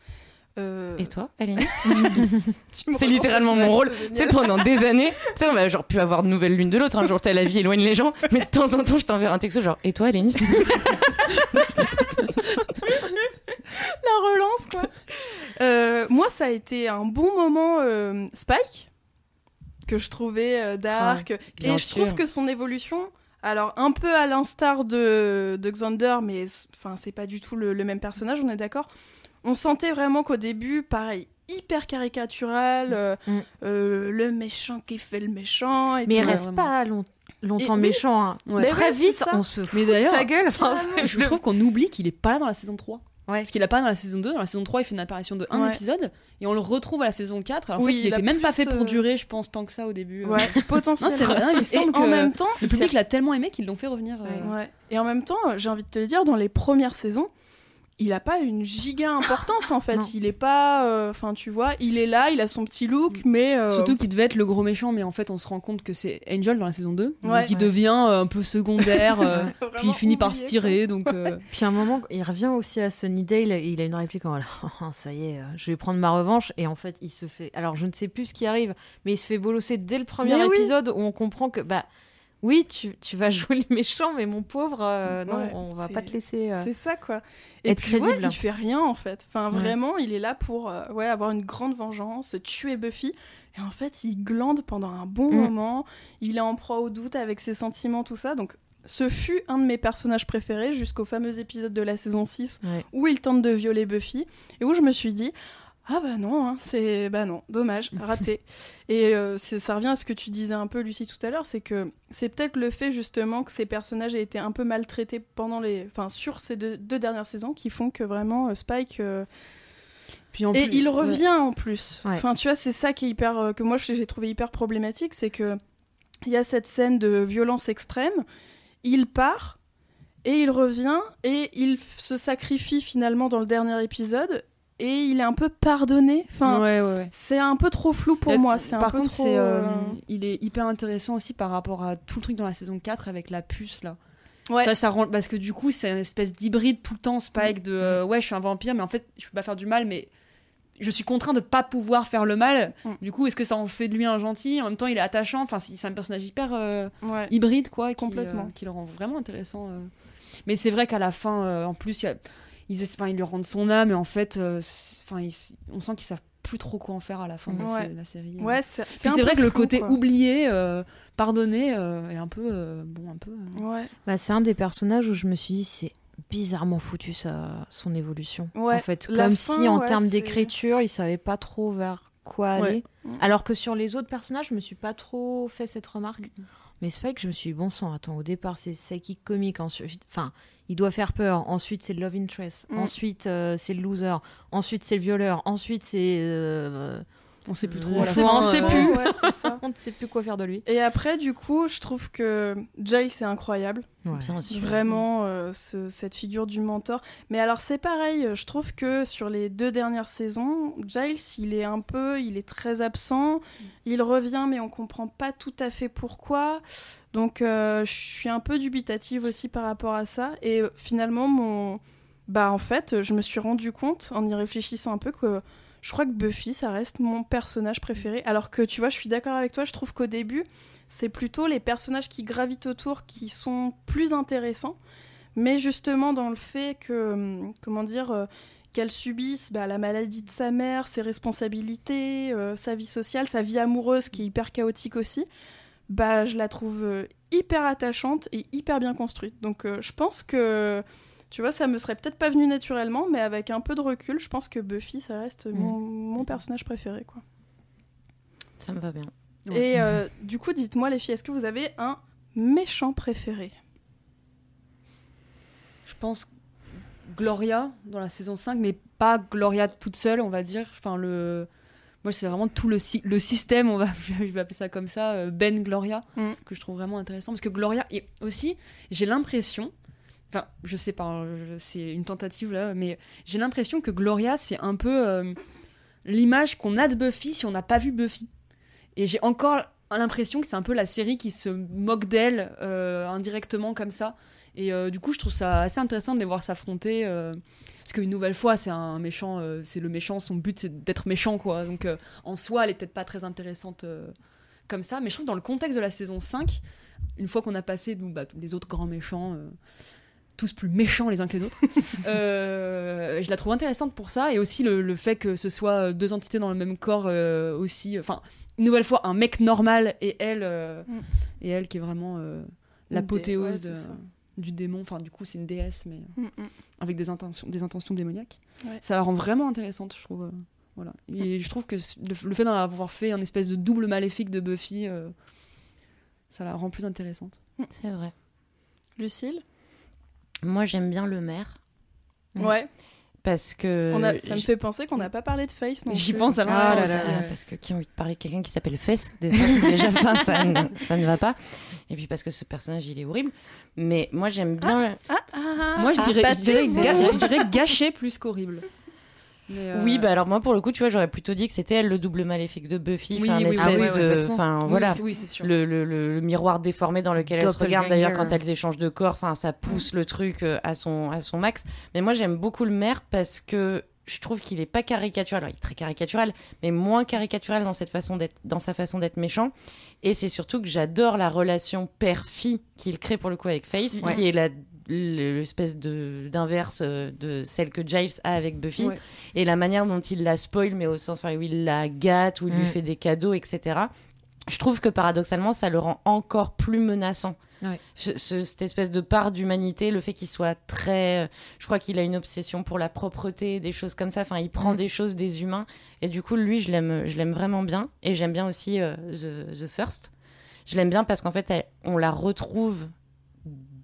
Euh, Et toi, Aline C'est littéralement mon rôle. c'est Tu sais, pendant des années, tu sais, on va genre pu avoir de nouvelles l'une de l'autre. Un jour, t'as la vie éloigne les gens, mais de temps en temps, je t'enverrai un texto genre, et toi, Alénis la relance, quoi. Moi, ça a été un bon moment Spike, que je trouvais euh, dark. Et je sûr. trouve que son évolution, alors un peu à l'instar de, de Xander, mais enfin, c'est pas du tout le, le même personnage, on est d'accord. On sentait vraiment qu'au début, pareil, hyper caricatural, euh, Mm. euh, le méchant qui fait le méchant. Et Mais il tout. Ouais, reste pas long- longtemps Et méchant. hein. Ouais. Très ouais, vite, on se fout Mais de d'ailleurs, sa gueule. Enfin, Je trouve qu'on oublie qu'il est pas là dans la saison 3. Ouais. Parce qu'il a pas dans la saison 2. Dans la saison 3, il fait une apparition de un Ouais. épisode. Et on le retrouve à la saison 4. Alors, en Oui, fait, il il a était même pas fait pour euh, durer, je pense, tant que ça au début. Ouais, Non, potentiellement. c'est vrai. non, il me Et semble en que même temps, le public l'a tellement aimé qu'ils l'ont fait revenir. euh, Ouais. Ouais. Et en même temps, j'ai envie de te dire, dans les premières saisons, il a pas une giga importance en fait. Non. Il est pas, euh, enfin tu vois, il est là, il a son petit look, mais euh, Surtout qu'il devait être le gros méchant, mais en fait, on se rend compte que c'est Angel dans la saison 2. Ouais. donc il Ouais. devient euh, un peu secondaire. euh, puis il finit par se tirer. Donc, euh, Puis à un moment, il revient aussi à Sunnydale et il a une réplique en mode Ah, ça y est, je vais prendre ma revanche. Et en fait, il se fait. Alors je ne sais plus ce qui arrive, mais il se fait bolosser dès le premier Mais oui. épisode où on comprend que. Bah, oui, tu, tu vas jouer le méchant, mais mon pauvre, euh, non, Ouais, on va pas te laisser. euh, C'est ça quoi. Et être puis ouais, il fait rien en fait. Enfin Ouais. vraiment, il est là pour euh, ouais avoir une grande vengeance, tuer Buffy. Et en fait, il glande pendant un bon Mm. moment. Il est en proie au doute avec ses sentiments, tout ça. Donc ce fut un de mes personnages préférés jusqu'au fameux épisode de la saison 6 Ouais. où il tente de violer Buffy et où je me suis dit ah bah non, hein, c'est bah non, dommage, raté. et euh, c'est- ça revient à ce que tu disais un peu Lucie tout à l'heure, c'est que c'est peut-être le fait justement que ces personnages aient été un peu maltraités pendant les, enfin sur ces deux, deux dernières saisons qui font que vraiment euh, Spike euh, Puis en et il ouais. revient en plus. Ouais. Enfin, tu vois, c'est ça qui est hyper euh, que moi j'ai trouvé hyper problématique, c'est que il y a cette scène de violence extrême, il part et il revient et il se sacrifie finalement dans le dernier épisode et il est un peu pardonné. Enfin, ouais, ouais, ouais. c'est un peu trop flou pour Là, moi. C'est un par peu contre, trop. euh, euh, il est hyper intéressant aussi par rapport à tout le truc dans la saison 4 avec la puce là. Ça, ça rend... Parce que du coup, c'est une espèce d'hybride tout le temps, Spike, de euh, ouais, je suis un vampire, mais en fait, je peux pas faire du mal, mais je suis contraint de pas pouvoir faire le mal. Mm. Du coup, est-ce que ça en fait de lui un gentil? En même temps, il est attachant. Enfin, c'est un personnage hyper euh, hybride, quoi, qui, Complètement. euh, qui le rend vraiment intéressant. Mais c'est vrai qu'à la fin, en plus, il y a- ils, es- enfin, ils lui rendent son âme, et en fait, euh, enfin, ils- on sent qu'ils savent plus trop quoi en faire à la fin de la, Ouais. sé- la série. Ouais, c'est Puis un c'est vrai que le côté quoi. oublié, euh, pardonné, euh, est un peu, euh, bon, un peu. euh, Ouais. Bah, c'est un des personnages où je me suis dit, c'est bizarrement foutu sa, son évolution. Ouais, En fait, la comme fin, si en ouais, termes d'écriture, il savait pas trop vers quoi Ouais. aller. Mm. Alors que sur les autres personnages, je me suis pas trop fait cette remarque. Mm. Mais c'est vrai que je me suis dit, bon sang, attends, au départ, c'est psychic comique. Ensuite, enfin, il doit faire peur. Ensuite, c'est le love interest. Mm. Ensuite, euh, c'est le loser. Ensuite, c'est le violeur. Ensuite, c'est. euh, On sait plus Euh, trop. on sait- on sait euh, plus. Ouais, c'est ça. On ne sait plus quoi faire de lui. Et après, du coup, je trouve que Giles c'est incroyable. Ouais. Bien sûr. Vraiment, euh, ce- cette figure du mentor. Mais alors, c'est pareil, je trouve que sur les deux dernières saisons, Giles, il est un peu, il est très absent. Il revient, mais on comprend pas tout à fait pourquoi. Donc, euh, je suis un peu dubitative aussi par rapport à ça. Et euh, finalement, mon. Bah, en fait, je me suis rendu compte, en y réfléchissant un peu, que je crois que Buffy, ça reste mon personnage préféré. Alors que, tu vois, je suis d'accord avec toi, je trouve qu'au début, c'est plutôt les personnages qui gravitent autour qui sont plus intéressants. Mais justement, dans le fait que, hum, comment dire, euh, qu'elle subisse bah, la maladie de sa mère, ses responsabilités, euh, sa vie sociale, sa vie amoureuse qui est hyper chaotique aussi, bah, je la trouve euh, hyper attachante et hyper bien construite. Donc je pense que, tu vois, ça me serait peut-être pas venu naturellement, mais avec un peu de recul, je pense que Buffy, ça reste mon, mon personnage préféré. quoi. Ça me va bien. Ouais. Et euh, du coup, dites-moi les filles, est-ce que vous avez un méchant préféré? Je pense Gloria dans la saison 5, mais pas Gloria toute seule, on va dire. Enfin, le... Moi, c'est vraiment tout le, sy- le système, on va, je vais appeler ça comme ça, euh, Ben Gloria, Mm. que je trouve vraiment intéressant. Parce que Gloria, et aussi, j'ai l'impression, enfin, je sais pas, hein, c'est une tentative là, mais j'ai l'impression que Gloria, c'est un peu euh, l'image qu'on a de Buffy si on n'a pas vu Buffy. Et j'ai encore l'impression que c'est un peu la série qui se moque d'elle euh, indirectement comme ça. Et euh, du coup, je trouve ça assez intéressant de les voir s'affronter. parce qu'une nouvelle fois, c'est un méchant, c'est le méchant, son but c'est d'être méchant, quoi. Donc en soi, elle est peut-être pas très intéressante comme ça. Mais je trouve dans le contexte de la saison 5, une fois qu'on a passé donc, bah, les autres grands méchants, tous plus méchants les uns que les autres, euh, je la trouve intéressante pour ça. Et aussi le, le fait que ce soit deux entités dans le même corps euh, aussi. Enfin, une nouvelle fois, un mec normal et elle, euh, Mm. et elle qui est vraiment euh, l'apothéose ouais, du démon. Enfin, du coup, c'est une déesse, mais Mm, mm. avec des intentions, des intentions démoniaques. Ouais. Ça la rend vraiment intéressante, je trouve. euh, voilà. Et je trouve que le, le fait d'en avoir fait un espèce de double maléfique de Buffy, euh, ça la rend plus intéressante. C'est vrai. Lucille? Moi, j'aime bien le maire Ouais. Ouais. parce que. On a, ça me fait penser qu'on n'a pas parlé de Face non J'y pense à l'instant. Ah là là, ouais. parce que qui a envie de parler de quelqu'un qui s'appelle Fess déjà, déjà enfin, ça, ne, ça ne va pas. Et puis parce que ce personnage il est horrible. Mais moi j'aime bien. le- Ah, ah, Moi, je ah, dirais, pas je dirais, taisez-vous. ga- je dirais gâché plus qu'horrible. Mais, euh, Oui, bah alors moi pour le coup, tu vois, j'aurais plutôt dit que c'était elle le double maléfique de Buffy. Oui, enfin, oui, oui, de, oui, voilà. Oui, sûr. Le, le- le- le miroir déformé dans lequel elle se regarde d'ailleurs quand elles échangent de corps, enfin ça pousse le truc euh, à son, à son max. Mais moi j'aime beaucoup le maire parce que je trouve qu'il est pas caricatural. Alors, il est très caricatural, mais moins caricatural dans cette façon d'être, dans sa façon d'être méchant. Et c'est surtout que j'adore la relation père-fille qu'il crée pour le coup avec Face, Ouais. qui est la l'espèce de d'inverse euh, de celle que Giles a avec Buffy Ouais. et la manière dont il la spoil mais au sens où il la gâte où il lui Mm. fait des cadeaux etc je trouve que paradoxalement ça le rend encore plus menaçant Ouais. Ce- ce- cette espèce de part d'humanité le fait qu'il soit très euh, je crois qu'il a une obsession pour la propreté des choses comme ça enfin il prend Mm. des choses des humains et du coup lui je l'aime je l'aime vraiment bien et j'aime bien aussi euh, The, The First je l'aime bien parce qu'en fait elle- on la retrouve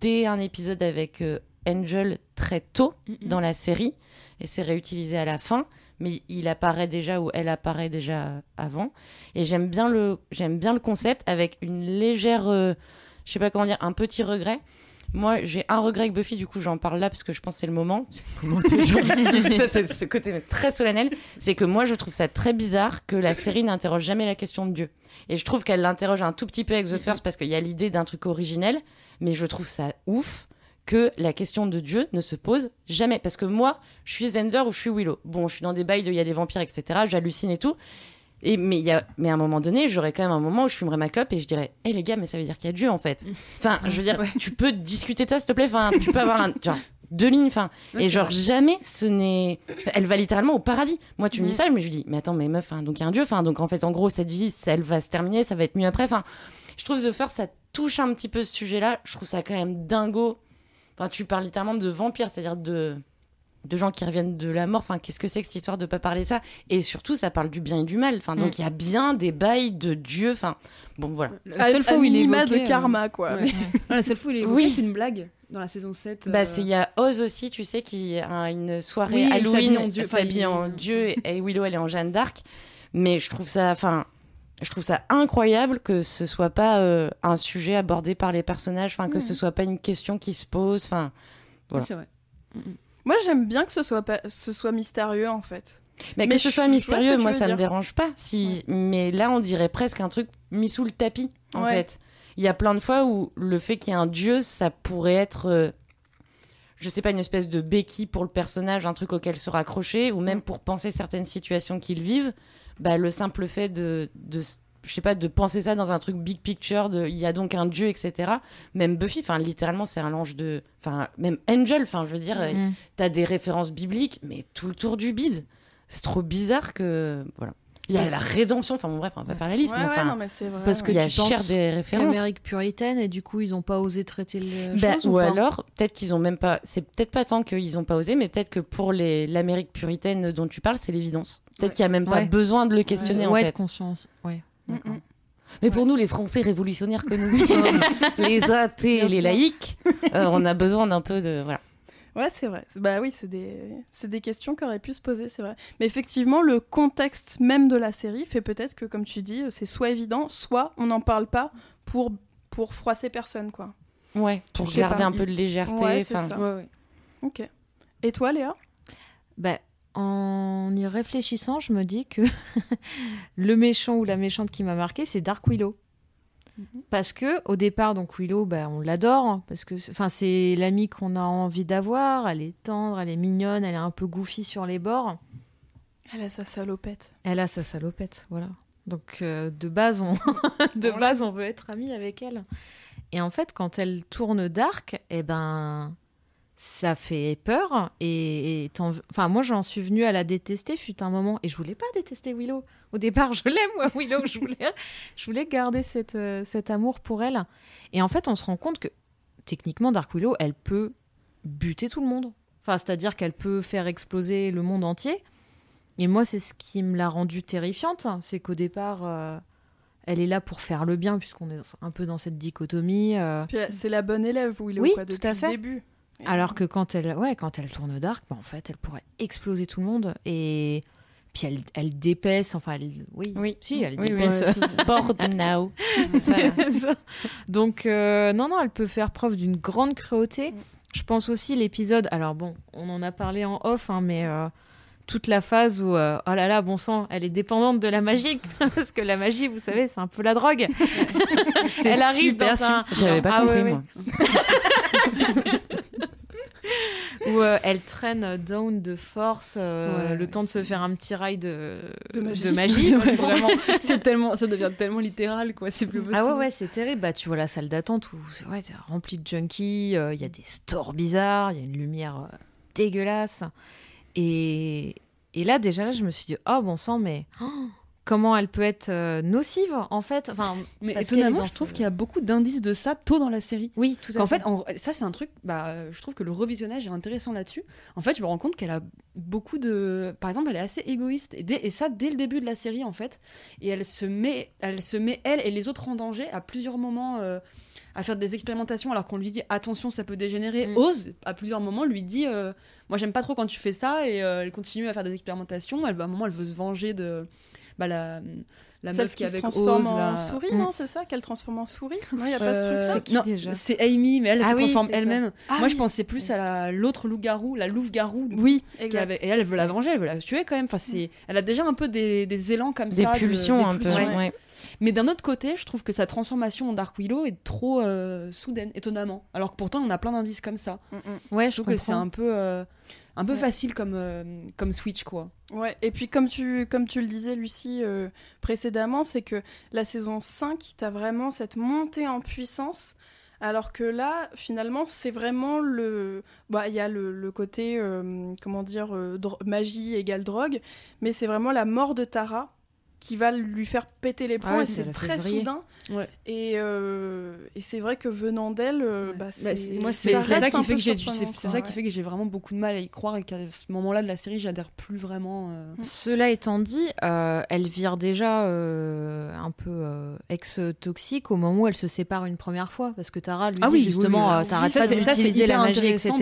dès un épisode avec euh, Angel très tôt dans la série et c'est réutilisé à la fin mais il apparaît déjà ou elle apparaît déjà avant. Et j'aime bien le j'aime bien le concept avec une légère euh, je sais pas comment dire un petit regret moi j'ai un regret avec Buffy du coup j'en parle là parce que je pense que c'est le moment c'est le moment de genre- ça c'est ce côté très solennel c'est que moi je trouve ça très bizarre que la série n'interroge jamais la question de Dieu et je trouve qu'elle l'interroge un tout petit peu avec The First parce qu'il y a l'idée d'un truc originel mais je trouve ça ouf que la question de Dieu ne se pose jamais. Parce que moi, je suis Zender ou je suis Willow. Bon, je suis dans des bails de il y a des vampires, etc. J'hallucine et tout. Et, mais, y a, mais à un moment donné, j'aurais quand même un moment où je fumerais ma clope et je dirais Hé les gars, mais ça veut dire qu'il y a Dieu en fait. Enfin, je veux dire, tu peux discuter de ça s'il te plaît. Enfin, tu peux avoir un, genre, deux lignes. Enfin, Ouais, et genre, vrai. jamais ce n'est. Elle va littéralement au paradis. Moi, tu me dis ça, mais je dis Mais attends, mais meuf, hein, donc il y a un Dieu. Enfin, donc en fait, en gros, cette vie, ça, elle va se terminer, ça va être mieux après. Enfin, je trouve The First, ça touche un petit peu ce sujet-là. Je trouve ça quand même dingo. Enfin, tu parles littéralement de vampires, c'est-à-dire de de gens qui reviennent de la mort. Enfin, qu'est-ce que c'est que cette histoire de pas parler de ça? Et surtout, ça parle du bien et du mal. Enfin, donc il y a bien des bails de Dieu. Enfin, bon, voilà. La seule fois où il est évoqué, de karma, quoi. ouais. Non, la seule fois où il est évoqué, Oui. c'est une blague dans la saison 7. Bah, euh, c'est il y a Oz aussi, tu sais, qui a une soirée Oui, il Halloween, s'habille en Dieu. Enfin, s'habille il- en Dieu et, Willow elle est en Jeanne d'Arc. Mais je trouve ça, enfin, je trouve ça incroyable que ce soit pas euh, un sujet abordé par les personnages, enfin que Mhm. ce soit pas une question qui se pose, enfin. Voilà. oui, c'est vrai. Moi, j'aime bien que ce soit, pas... ce soit mystérieux, en fait. Mais, Mais que ce soit mystérieux, moi ça me dire. dérange pas. Si, mais là on dirait presque un truc mis sous le tapis en Ouais. fait. Il y a plein de fois où le fait qu'il y ait un dieu, ça pourrait être, euh, je sais pas, une espèce de béquille pour le personnage, un truc auquel se raccrocher, ou même pour penser certaines situations qu'ils vivent. Bah le simple fait de, de je sais pas, de penser ça dans un truc big picture, de il y a donc un dieu, etc. Même Buffy, enfin littéralement c'est un lange de, enfin même Angel, enfin je veux dire, Mm. t'as des références bibliques, mais tout le tour du bide. C'est trop bizarre que. Voilà. Il y a la rédemption, enfin bon, bref, on va pas faire la liste, Ouais, mais ouais, enfin. non, mais c'est vrai. Parce que il y a cher des références. L'Amérique puritaine et du coup ils ont pas osé traiter le Bah, chose ou ou pas alors, peut-être qu'ils ont même pas. C'est peut-être pas tant qu'ils ont pas osé, mais peut-être que pour les l'Amérique puritaine dont tu parles, c'est l'évidence. Peut-être Ouais. qu'il y a même pas Ouais. besoin de le questionner en ouais, fait. de conscience. Ouais. Mm, D'accord. mm. Mais pour nous, les Français révolutionnaires que nous, les athées, Bien les sûr. laïcs, euh, on a besoin d'un peu de voilà. Ouais, c'est vrai. C'est- Bah oui, c'est des... c'est des questions qui auraient pu se poser, c'est vrai. Mais effectivement, le contexte même de la série fait peut-être que, comme tu dis, c'est soit évident, soit on n'en parle pas pour, pour froisser personne, quoi. Ouais, pour garder pas. un peu de légèreté. Ouais, c'est ça. Ouais, ouais. Ok. Et toi, Léa? Bah, en y réfléchissant, je me dis que le méchant ou la méchante qui m'a marqué, c'est Dark Willow. Parce que au départ, donc Willow, bah, on l'adore hein, parce que, enfin, c'est l'amie qu'on a envie d'avoir. Elle est tendre, elle est mignonne, elle est un peu goofy sur les bords. Elle a sa salopette. Elle a sa salopette, voilà. Donc euh, de base, on de base, on veut être amis avec elle. Et en fait, quand elle tourne dark, eh ben, ça fait peur. Et, et enfin, moi, j'en suis venue à la détester. Fut un moment, et je voulais pas détester Willow. Au départ, je l'aime moi, Willow. Je voulais, je voulais garder cette, euh, cet amour pour elle. Et en fait, on se rend compte que techniquement, Dark Willow, elle peut buter tout le monde. Enfin, c'est-à-dire qu'elle peut faire exploser le monde entier. Et moi, c'est ce qui me l'a rendue terrifiante. C'est qu'au départ, euh, elle est là pour faire le bien, puisqu'on est un peu dans cette dichotomie. euh, euh, c'est la bonne élève, Willow, Oui, quoi, tout depuis à fait. le début. Alors que quand elle, ouais, quand elle tourne dark, bah, en fait, elle pourrait exploser tout le monde. Et puis elle, elle dépaisse, enfin, elle- oui, Oui. si, elle Oui, oui, dépaisse. ouais, c'est- Bored now. Ça. Donc, euh, non, non, elle peut faire preuve d'une grande cruauté. Mm. Je pense aussi l'épisode. Alors, bon, on en a parlé en off, hein, mais euh, toute la phase où, euh, oh là là, bon sang, elle est dépendante de la magie. Parce que la magie, vous savez, c'est un peu la drogue. elle arrive super dans un. J'avais pas Ah, compris, ouais. moi. où euh, elle traîne Dawn de force euh, Ouais, le temps de se faire un petit rail de, De magie. de magie. Ouais, vraiment, c'est tellement, ça devient tellement littéral, quoi. C'est plus possible. Ah ouais, ouais, c'est terrible. Bah, tu vois la salle d'attente où c'est ouais, c'est rempli de junkies, euh, il y a des stores bizarres, il y a une lumière euh, dégueulasse. Et, et là, déjà, là, je me suis dit, oh bon sang, mais oh, comment elle peut être euh, nocive, en fait enfin, Mais étonnamment, je trouve ce- qu'il y a beaucoup d'indices de ça tôt dans la série. Oui, tout à En fait. fait, en- ça c'est un truc, bah, euh, je trouve que le revisionnage est intéressant là-dessus. En fait, je me rends compte qu'elle a beaucoup de... Par exemple, elle est assez égoïste, et, dès- et ça dès le début de la série, en fait. Et elle se met, elle, se met, elle et les autres en danger à plusieurs moments, euh, à faire des expérimentations, alors qu'on lui dit attention, ça peut dégénérer. Mm. Ose, à plusieurs moments, lui dit euh, moi j'aime pas trop quand tu fais ça, et elle continue à faire des expérimentations. Elle, à un moment, elle veut se venger de bah, la, la meuf qui est se avec transforme en la- souris, Mm. non C'est ça Qu'elle transforme en souris Non, il n'y a pas ce truc Euh, C'est qui non, déjà C'est Amy, mais elle, elle Ah se transforme c'est elle-même. Ah Moi, je pensais plus à la- l'autre loup-garou, la louve-garou. Oui, qui exact. avait- et elle, elle veut la venger, elle veut la tuer quand même. Enfin, c'est, elle a déjà un peu des, des élans comme Des ça. de- pulsions des un peu. ouais. Mais d'un autre côté, je trouve que sa transformation en Dark Willow est trop euh, soudaine, étonnamment. Alors que pourtant, on a plein d'indices comme ça. Mm, mm. ouais, Je je trouve que c'est un peu, euh, un peu Ouais. facile comme, euh, comme switch, quoi. Ouais, et puis comme tu, comme tu le disais, Lucie, euh, précédemment, c'est que la saison 5, t'as vraiment cette montée en puissance, alors que là, finalement, c'est vraiment le... Bah, il y a le, le côté, euh, comment dire, magie égale drogue, mais c'est vraiment la mort de Tara qui va lui faire péter les plombs, ouais, et c'est très soudain. Ouais. Et, euh, et c'est vrai que venant d'elle, euh, Ouais. bah, Bah, c'est moi, ça c'est c'est ça qui fait que j'ai, c'est, ça qui fait que j'ai vraiment beaucoup de mal à y croire et qu'à ce moment-là de la série, j'adhère plus vraiment. euh, Cela étant dit, euh, elle vire déjà euh, un peu euh, ex-toxique au moment où elle se sépare une première fois. Parce que Tara lui Ah dit oui, justement, oui, oui. t'arrêtes ça, pas d'utiliser la magie, etc.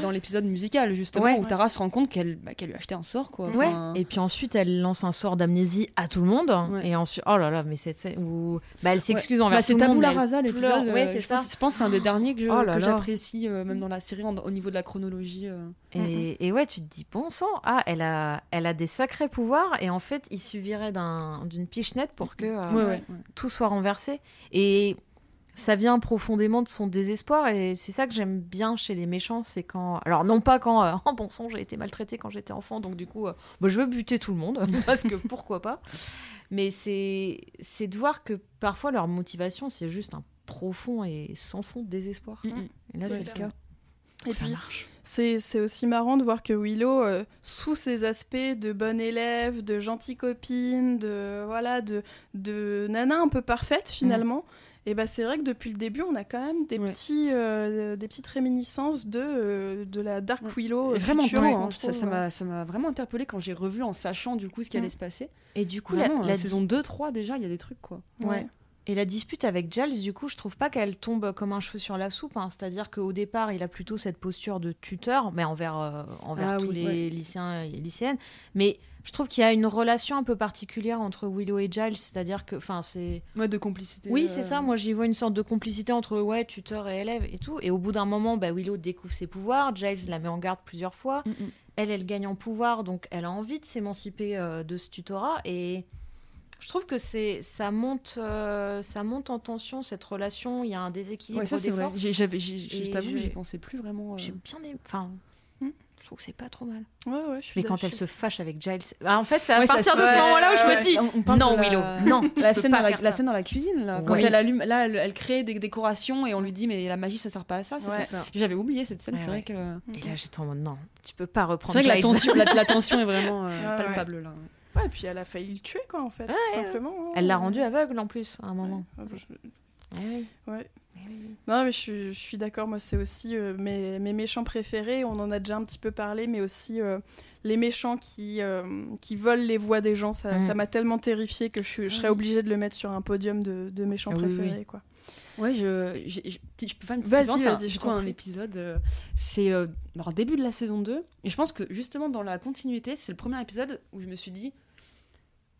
dans, l'épisode musical, justement, Ouais. où Tara se rend compte qu'elle, bah, qu'elle lui a acheté un sort, quoi. Enfin, et puis ensuite elle lance un sort d'amnésie à tout le monde. Ouais. Et ensuite, oh là là, mais cette scène où bah, elle s'excuse envers Bah, tout c'est le monde. Tabula mais elle Rasa l'épisode. Ouais, euh, c'est je ça. pense- Je pense que c'est un des derniers que, Oh que j'apprécie, euh, même dans la série, en- au niveau de la chronologie. euh. Et, et ouais, tu te dis, bon sang, ah, elle a, elle a des sacrés pouvoirs. Et en fait, il suffirait d'un- d'une pichenette pour que euh, Ouais, ouais, ouais. tout soit renversé. Et ça vient profondément de son désespoir. Et c'est ça que j'aime bien chez les méchants. C'est quand. Alors, non pas quand. euh, oh, bon sang, j'ai été maltraitée quand j'étais enfant. Donc, du coup, euh, bah, je veux buter tout le monde. parce que pourquoi pas. Mais c'est c'est de voir que parfois leur motivation, c'est juste un profond et sans fond désespoir. Mm, mm. Et là, C'est le cas. Et ça puis, marche. C'est aussi marrant de voir que Willow, euh, sous ses aspects de bonne élève, de gentille copine, de voilà, de, de nana un peu parfaite finalement, et bah c'est vrai que depuis le début, on a quand même des Ouais. petits, euh, des petites réminiscences de euh, de la Dark Ouais. Willow. Et euh, vraiment tôt, hein. ça, m'a, ça m'a vraiment interpellé quand j'ai revu en sachant du coup ce qui allait Mm. se passer. Et du coup, la, Vraiment, la la di- saison 2-3 déjà, il y a des trucs quoi. Ouais. Et la dispute avec Giles, du coup, je trouve pas qu'elle tombe comme un cheveu sur la soupe. hein. C'est-à-dire qu'au départ, il a plutôt cette posture de tuteur, mais envers, euh, envers Ah tous oui, les ouais. lycéens et lycéennes. Mais je trouve qu'il y a une relation un peu particulière entre Willow et Giles. C'est-à-dire que, enfin, c'est. Ouais, de complicité. Oui, euh, c'est ça. Moi, j'y vois une sorte de complicité entre ouais, tuteur et élève et tout. Et au bout d'un moment, bah, Willow découvre ses pouvoirs. Giles la met en garde plusieurs fois. Mm, mm. Elle, elle gagne en pouvoir, donc elle a envie de s'émanciper euh, de ce tutorat. Et je trouve que c'est ça monte, euh, ça monte en tension cette relation. Il y a un déséquilibre Ouais, ça des c'est vrai. forces. Et je t'avoue, j'y pensais plus vraiment. euh. J'ai bien aimé. Enfin. Je trouve que c'est pas trop mal. Ouais, ouais, je suis Mais quand elle se fâche avec Giles, bah, en fait, c'est à Ouais, ça, partir de c'est- ce ouais, moment-là où je ouais, me dis On- on parle non, la- Willow, non, la scène, dans la, faire la ça. scène dans la cuisine là, quand elle allume, là, elle, elle crée des décorations et on lui dit mais la magie ça sert pas à ça. c'est Ouais. ça. J'avais oublié cette scène. Ouais, c'est vrai que. Et là, j'étais en mode non, tu peux pas C'est reprendre vrai que la tension, la, la tension est vraiment euh, palpable là. Ouais, et puis elle a failli le tuer, quoi, en fait, Ouais, tout ouais. simplement. hein. Elle l'a rendu aveugle en plus à un moment. Ah, je- Eh oui. Ouais. Eh oui. Non, mais je suis, je suis d'accord. Moi, c'est aussi euh, mes, mes méchants préférés. On en a déjà un petit peu parlé, mais aussi euh, les méchants qui, euh, qui volent les voix des gens. Ça Mm. m'a tellement terrifié que je, je serais obligée de le mettre sur un podium de, de méchants Ah oui, préférés. Quoi. Ouais, je, je, je peux faire une petite Vas-y, vas-y, je du coup, t'en un épisode. euh, c'est euh, alors, début de la saison 2. Et je pense que justement dans la continuité, c'est le premier épisode où je me suis dit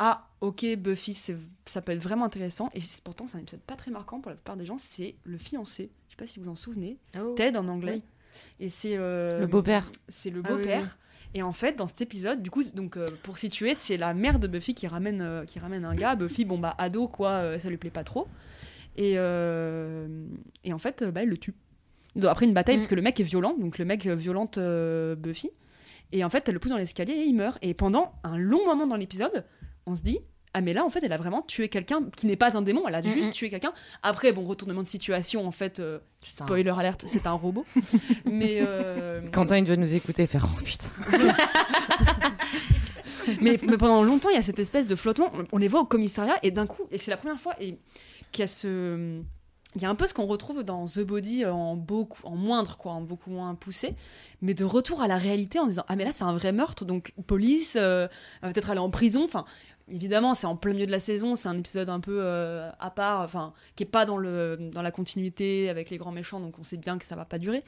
Ah, ok, Buffy, ça peut être vraiment intéressant. Et c'est- pourtant, c'est un épisode pas très marquant pour la plupart des gens. C'est le fiancé. Je sais pas si vous en souvenez. Oh. Ted en anglais. Oui. Et c'est. euh, Le beau-père. C'est le Ah oui, beau-père. oui. Et en fait, dans cet épisode, du coup, donc euh, pour situer, c'est la mère de Buffy qui ramène, euh, qui ramène un gars. Buffy, bon bah ado quoi, euh, ça lui plaît pas trop. Et, euh, et en fait, bah, elle le tue. Donc, Après une bataille, Mm. parce que le mec est violent, donc le mec violente euh, Buffy. Et en fait, elle le pousse dans l'escalier et il meurt. Et pendant un long moment dans l'épisode, on se dit Ah, mais là, en fait, elle a vraiment tué quelqu'un qui n'est pas un démon, elle a Mm, juste mm. tué quelqu'un. Après, bon, retournement de situation, en fait, euh, un- spoiler alerte, c'est un robot. mais. euh, Quentin, il doit nous écouter faire Oh putain. mais, mais pendant longtemps, il y a cette espèce de flottement. On, on les voit au commissariat et d'un coup, et c'est la première fois et qu'il y a ce. Il y a un peu ce qu'on retrouve dans The Body en beaucoup, en moindre quoi, en beaucoup moins poussé, mais de retour à la réalité en disant ah mais là c'est un vrai meurtre donc police, euh, va peut-être aller en prison. Enfin évidemment c'est en plein milieu de la saison, c'est un épisode un peu euh, à part, enfin qui est pas dans le dans la continuité avec les grands méchants donc on sait bien que ça va pas durer.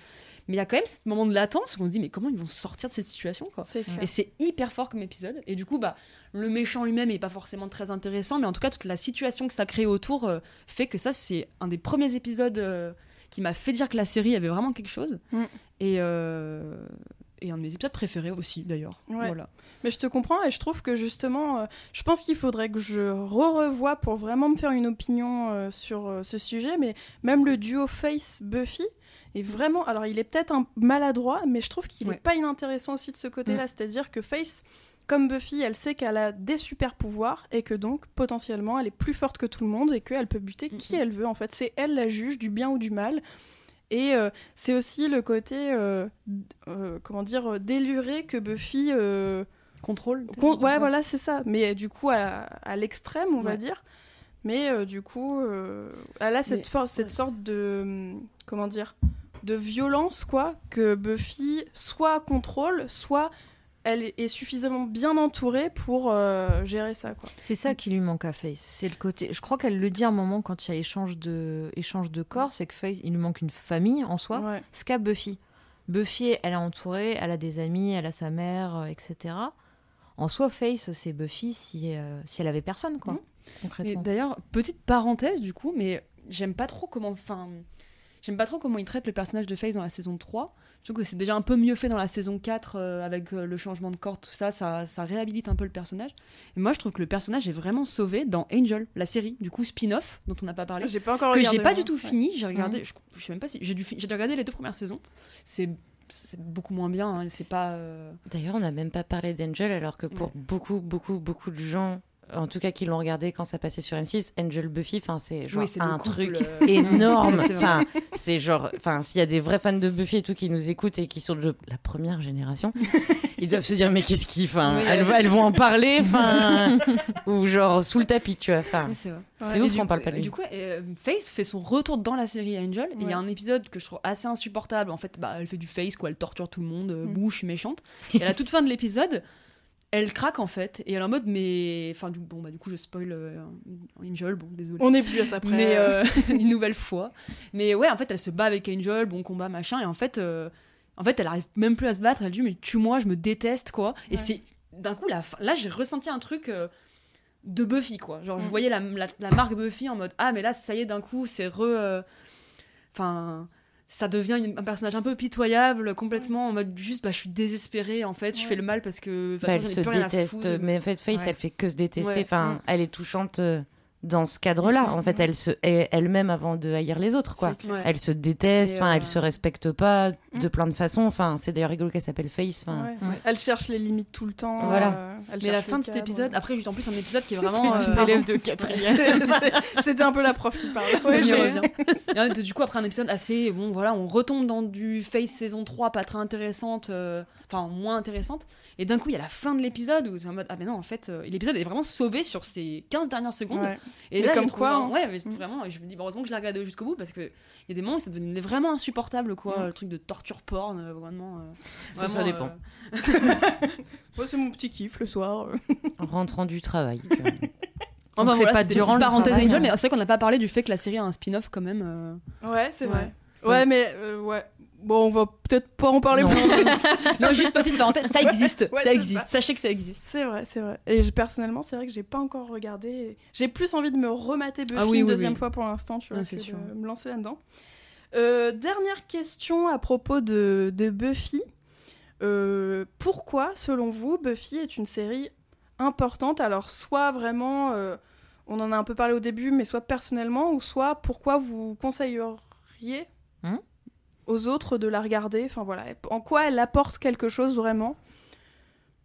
Mais il y a quand même ce moment de latence où on se dit mais comment ils vont sortir de cette situation quoi? Et c'est hyper fort comme épisode. Et du coup, bah, le méchant lui-même est pas forcément très intéressant, mais en tout cas, toute la situation que ça crée autour euh, fait que ça, c'est un des premiers épisodes euh, qui m'a fait dire que la série avait vraiment quelque chose. Mm. Et, euh, et un de mes épisodes préférés aussi, d'ailleurs. Ouais. Voilà. Mais je te comprends et je trouve que justement, euh, je pense qu'il faudrait que je re-revoie pour vraiment me faire une opinion euh, sur euh, ce sujet. Mais même le duo Face-Buffy est vraiment. Alors, il est peut-être un maladroit, mais je trouve qu'il n'est Ouais. pas inintéressant aussi de ce côté-là. C'est-à-dire que Face, comme Buffy, elle sait qu'elle a des super pouvoirs et que donc, potentiellement, elle est plus forte que tout le monde et qu'elle peut buter qui Mhm. elle veut. En fait, c'est elle la juge du bien ou du mal. Et euh, c'est aussi le côté, euh, euh, comment dire, déluré que Buffy. Contrôle Con- ouais, voilà, c'est ça. Mais du coup, à, à l'extrême, on va dire. Mais du coup, elle a cette, Mais- cette sorte de. Comment dire De violence, quoi, que Buffy soit contrôle, soit elle est- suffisamment bien entourée pour euh, gérer ça. C'est ça qui lui manque à Face. C'est le côté. Je crois qu'elle le dit à un moment quand il y a échange de, échange de corps, c'est que Face, il lui manque une famille en soi. Ouais. Ce qu'a Buffy. Buffy, elle est entourée, elle a des amis, elle a sa mère, euh, etc. En soi, Face, c'est Buffy si, euh, si elle avait personne, quoi. Mhm. Concrètement. d'ailleurs, petite parenthèse du coup, mais j'aime pas trop comment. Enfin, j'aime pas trop comment ils traitent le personnage de Face dans la saison 3. Je trouve que c'est déjà un peu mieux fait dans la saison 4 euh, avec euh, le changement de corps, tout ça, ça, ça réhabilite un peu le personnage. Et moi, je trouve que le personnage est vraiment sauvé dans Angel, la série, du coup spin-off dont on n'a pas parlé. J'ai pas encore que regardé. j'ai pas moi. du tout Ouais. fini. J'ai regardé, je, je sais même pas si j'ai dû, fi- j'ai dû regarder les deux premières saisons. C'est c'est beaucoup moins bien. hein, C'est pas. euh, D'ailleurs, on n'a même pas parlé d'Angel, alors que pour Ouais. beaucoup, beaucoup, beaucoup de gens, en tout cas qui l'ont regardé quand ça passait sur M6, Angel Buffy, enfin c'est genre Oui, un truc euh, énorme. Enfin, c'est genre, enfin, s'il y a des vrais fans de Buffy et tout qui nous écoutent et qui sont de la première génération, ils doivent se dire mais qu'est-ce qu'ils, enfin, Oui, elles, euh. elles vont en parler, enfin, ou genre sous le tapis, tu vois. Enfin, ouais, c'est Et ouf qu'on parle pas de lui. Du coup, euh, Face fait son retour dans la série Angel. Il y Ouais. a un épisode que je trouve assez insupportable. En fait, bah, elle fait du Face, quoi. Elle torture tout le monde. euh, Mm. Bouche, méchante. Et à la toute fin de l'épisode, elle craque en fait. Et elle est en mode, mais. Enfin, du... bon, bah, du coup, je spoil euh, Angel. Bon, désolé. On n'est plus à ça près. Mais euh, une nouvelle fois. Mais ouais, en fait, elle se bat avec Angel, bon combat, machin. Et en fait, euh, en fait elle arrive même plus à se battre. Elle dit, mais tue-moi, je me déteste, quoi. Et c'est. D'un coup, la là, j'ai ressenti un truc. de Buffy quoi genre je Mm. voyais la, la, la marque Buffy en mode ah mais là ça y est d'un coup c'est re enfin ça devient une- un personnage un peu pitoyable complètement en mode juste bah je suis désespérée en fait je fais le mal parce que de toute Bah, elle se déteste, mais en fait, Face, Ouais. elle fait que se détester. Ouais. Enfin, elle est touchante euh, dans ce cadre-là. En fait, Mm. elle se hait elle-même avant de haïr les autres, quoi. Ouais. Elle se déteste, enfin, euh, elle se respecte pas de Mm. plein de façons. Enfin, c'est d'ailleurs rigolo qu'elle s'appelle Face. Enfin, Ouais. Ouais. Elle cherche les limites tout le temps. Voilà. euh, elle mais la fin de cet cadre. épisode après juste en plus un épisode qui est vraiment C'est euh, élève de quatrième. C'était un peu la prof qui parle. Et en fait, du coup, après un épisode assez. Bon, voilà, on retombe dans du Face saison 3, pas très intéressante, euh, enfin, moins intéressante. Et d'un coup, il y a la fin de l'épisode où c'est en mode Ah, mais non, en fait, euh, l'épisode est vraiment sauvé sur ces 15 dernières secondes. Ouais. Et Mais là, comme quoi, hein. Ouais, mais Mm. vraiment, je me dis, bah, heureusement que je l'ai regardé jusqu'au bout parce qu'il y a des moments où ça devenait vraiment insupportable, quoi. Mm. Le truc de torture porn, euh, vraiment. euh, Ça, ça vraiment, dépend. euh, Moi, c'est mon petit kiff le soir. en rentrant du travail. tu vois. Enfin, c'est voilà, pas une durant le parenthèse Angel, hein. mais c'est vrai qu'on n'a pas parlé du fait que la série a un spin-off quand même. euh. Ouais, c'est Ouais. vrai. Ouais, mais euh, ouais. Bon, on va peut-être pas en parler Non. plus non, juste petite parenthèse, ça existe. ouais, ça existe. ça. Sachez que ça existe. C'est vrai, c'est vrai. Et je- personnellement, c'est vrai que j'ai pas encore regardé. J'ai plus envie de me remater Buffy Ah oui, une oui, deuxième oui. fois pour l'instant, tu vois, Ouais, c'est que sûr. de me lancer là-dedans. Euh, dernière question à propos de, de Buffy. Euh, pourquoi, selon vous, Buffy est une série importante? Alors, soit vraiment, euh, on en a un peu parlé au début, mais soit personnellement, ou soit pourquoi vous conseilleriez aux autres de la regarder. Enfin voilà, en quoi elle apporte quelque chose vraiment?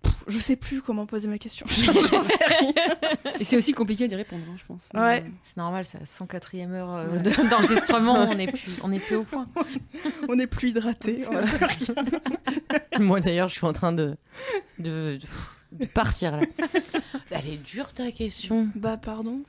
Pff, je sais plus comment poser ma question. Et c'est aussi compliqué d'y répondre, hein, je pense. Ouais. C'est normal, c'est la 104e heure euh, Ouais. d'enregistrement, on n'est plus, on plus au point. On n'est plus hydraté. Moi d'ailleurs, je suis en train de, de, de partir là. Elle est dure ta question. Bah pardon.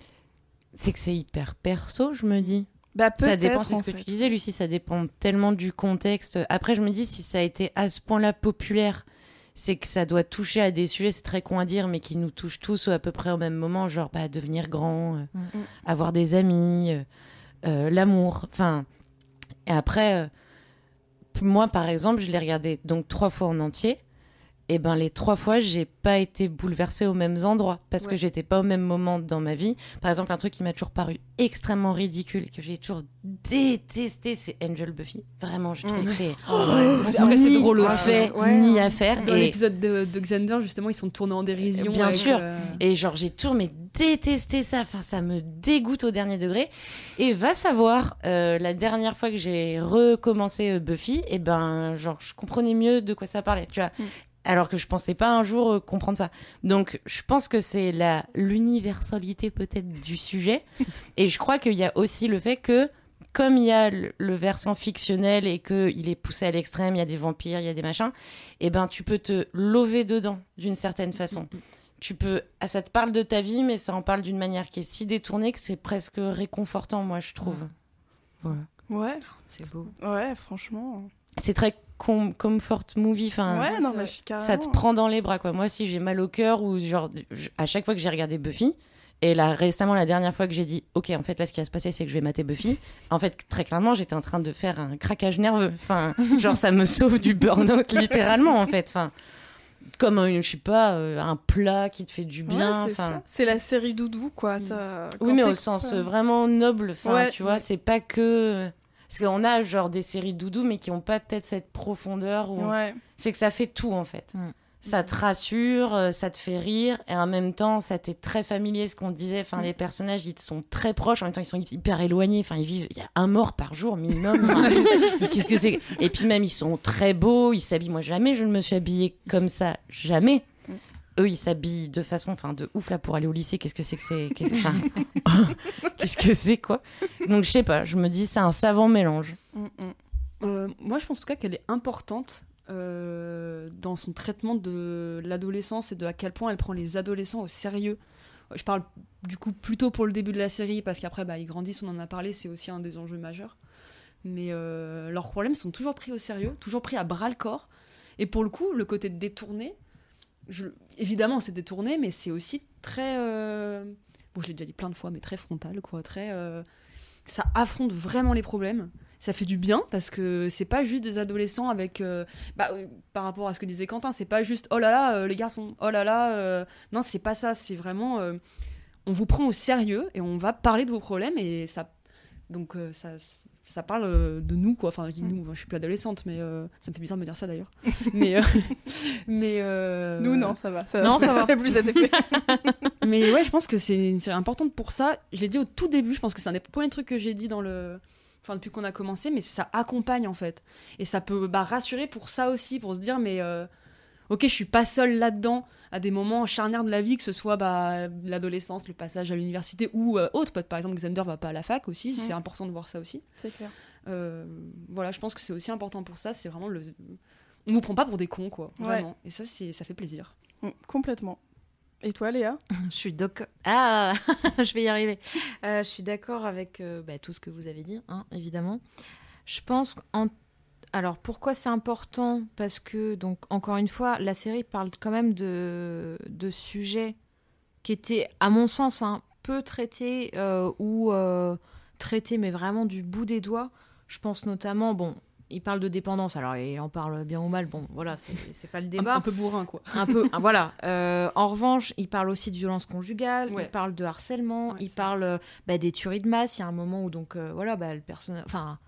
C'est que c'est hyper perso, je me dis. Bah. Ça dépend, c'est ce que fait. tu disais, Lucie, ça dépend tellement du contexte. Après, je me dis, si ça a été à ce point-là populaire, c'est que ça doit toucher à des sujets, c'est très con à dire, mais qui nous touchent tous à peu près au même moment, genre bah, devenir grand, euh, Mm. avoir des amis, euh, euh, l'amour. Enfin, et après, euh, moi, par exemple, je l'ai regardé donc trois fois en entier. Et ben les trois fois, j'ai pas été bouleversée aux mêmes endroits parce que Ouais. j'étais pas au même moment dans ma vie. Par exemple, un truc qui m'a toujours paru extrêmement ridicule que j'ai toujours détesté, c'est Angel Buffy. Vraiment, je trouve que c'était c'est- après, c'est ni drôle aussi. fait Ouais. ni à faire. Dans Et, l'épisode de, de Xander, justement, ils sont tournés en dérision. Bien sûr. euh, et genre, j'ai toujours mais détesté ça. Enfin, ça me dégoûte au dernier degré. Et va savoir, euh, la dernière fois que j'ai recommencé euh, Buffy, et ben, genre, je comprenais mieux de quoi ça parlait. Tu vois. Mm. Alors que je pensais pas un jour euh, comprendre ça. Donc, je pense que c'est la l'universalité peut-être du sujet. et je crois qu'il y a aussi le fait que, comme il y a le, le versant fictionnel et que il est poussé à l'extrême, il y a des vampires, il y a des machins, et ben tu peux te lever dedans d'une certaine façon. Tu peux, ah, ça te parle de ta vie, mais ça en parle d'une manière qui est si détournée que c'est presque réconfortant, moi je trouve. Voilà. Ouais, C'est beau. ouais, franchement. C'est très com- comfort movie, enfin. ouais, ouais, non, c'est mais vrai. je suis carrément. ça te prend dans les bras quoi. Moi aussi j'ai mal au cœur ou genre je- à chaque fois que j'ai regardé Buffy et là récemment la dernière fois que j'ai dit OK en fait là ce qui va se passer c'est que je vais mater Buffy. En fait très clairement j'étais en train de faire un craquage nerveux. Enfin genre ça me sauve du burn-out littéralement en fait. Enfin comme un, je sais pas euh, un plat qui te fait du bien. Ouais, c'est la série doudou, quoi. Mm. oui mais au sens euh, euh, vraiment noble. Enfin Ouais, tu vois ouais. c'est pas que parce qu'on a genre des séries doudou mais qui ont pas peut-être cette profondeur où Ouais. c'est que ça fait tout en fait. Mm. Ça te rassure, euh, ça te fait rire, et en même temps, ça t'est très familier, ce qu'on disait. Enfin, Mm. les personnages, ils te sont très proches, en même temps, ils sont hyper éloignés. Enfin, ils vivent, il y a un mort par jour minimum. Qu'est-ce que c'est? Et puis même, ils sont très beaux, ils s'habillent. Moi, jamais je ne me suis habillée comme ça, jamais. Eux, ils s'habillent de façon, enfin, de ouf là pour aller au lycée. Qu'est-ce que c'est que c'est Qu'est-ce enfin, qu'est-ce que c'est quoi Donc, je sais pas. Je me dis, c'est un savant mélange. Mm, mm. Euh, moi, je pense en tout cas qu'elle est importante euh, dans son traitement de l'adolescence et de à quel point elle prend les adolescents au sérieux. Je parle du coup plutôt pour le début de la série, parce qu'après, bah, ils grandissent, on en a parlé, c'est aussi un des enjeux majeurs. Mais euh, leurs problèmes sont toujours pris au sérieux, toujours pris à bras le corps. Et pour le coup, le côté détourné, évidemment c'est détourné, mais c'est aussi très... euh, Bon, je l'ai déjà dit plein de fois, mais très frontal, quoi. Très... euh, Ça affronte vraiment les problèmes ça fait du bien parce que c'est pas juste des adolescents avec euh, bah, par rapport à ce que disait Quentin c'est pas juste oh là là les garçons oh là là non c'est pas ça c'est vraiment on vous prend au sérieux et on va parler de vos problèmes et ça donc euh, ça ça parle euh, de nous quoi enfin je dis nous je suis plus adolescente mais euh, ça me fait bizarre de me dire ça d'ailleurs mais mais Nous, non, ça va. Non, ça va. plus mais ouais, je pense que c'est une série importante pour ça. Je l'ai dit au tout début, je pense que c'est un des premiers trucs que j'ai dit dans le. Enfin, depuis qu'on a commencé, mais ça accompagne en fait. Et ça peut bah, rassurer pour ça aussi, pour se dire, mais ok, je suis pas seule là-dedans, à des moments charnières de la vie, que ce soit bah, l'adolescence, le passage à l'université ou euh, autre. Par exemple, Xander va pas à la fac aussi, c'est important de voir ça aussi. C'est clair. Euh, voilà, je pense que c'est aussi important pour ça, c'est vraiment le. On vous prend pas pour des cons, quoi, Ouais. vraiment. Et ça, c'est ça fait plaisir. Mm, Complètement. Et toi, Léa? Je suis d'accord. Ah, je vais y arriver. Euh, je suis d'accord avec euh, bah, tout ce que vous avez dit, hein, évidemment. Je pense en alors pourquoi c'est important? Parce que donc encore une fois, la série parle quand même de, de sujets qui étaient, à mon sens, hein, peu traités euh, ou euh, traités, mais vraiment du bout des doigts. Je pense notamment, bon, il parle de dépendance. Alors il en parle bien ou mal. Bon, voilà, c'est c'est pas le débat un peu bourrin, quoi. un peu ah, voilà Euh, en revanche il parle aussi de violence conjugale Ouais. il parle de harcèlement Ouais, il parle bah, des tueries de masse il y a un moment où donc voilà bah, le personnage enfin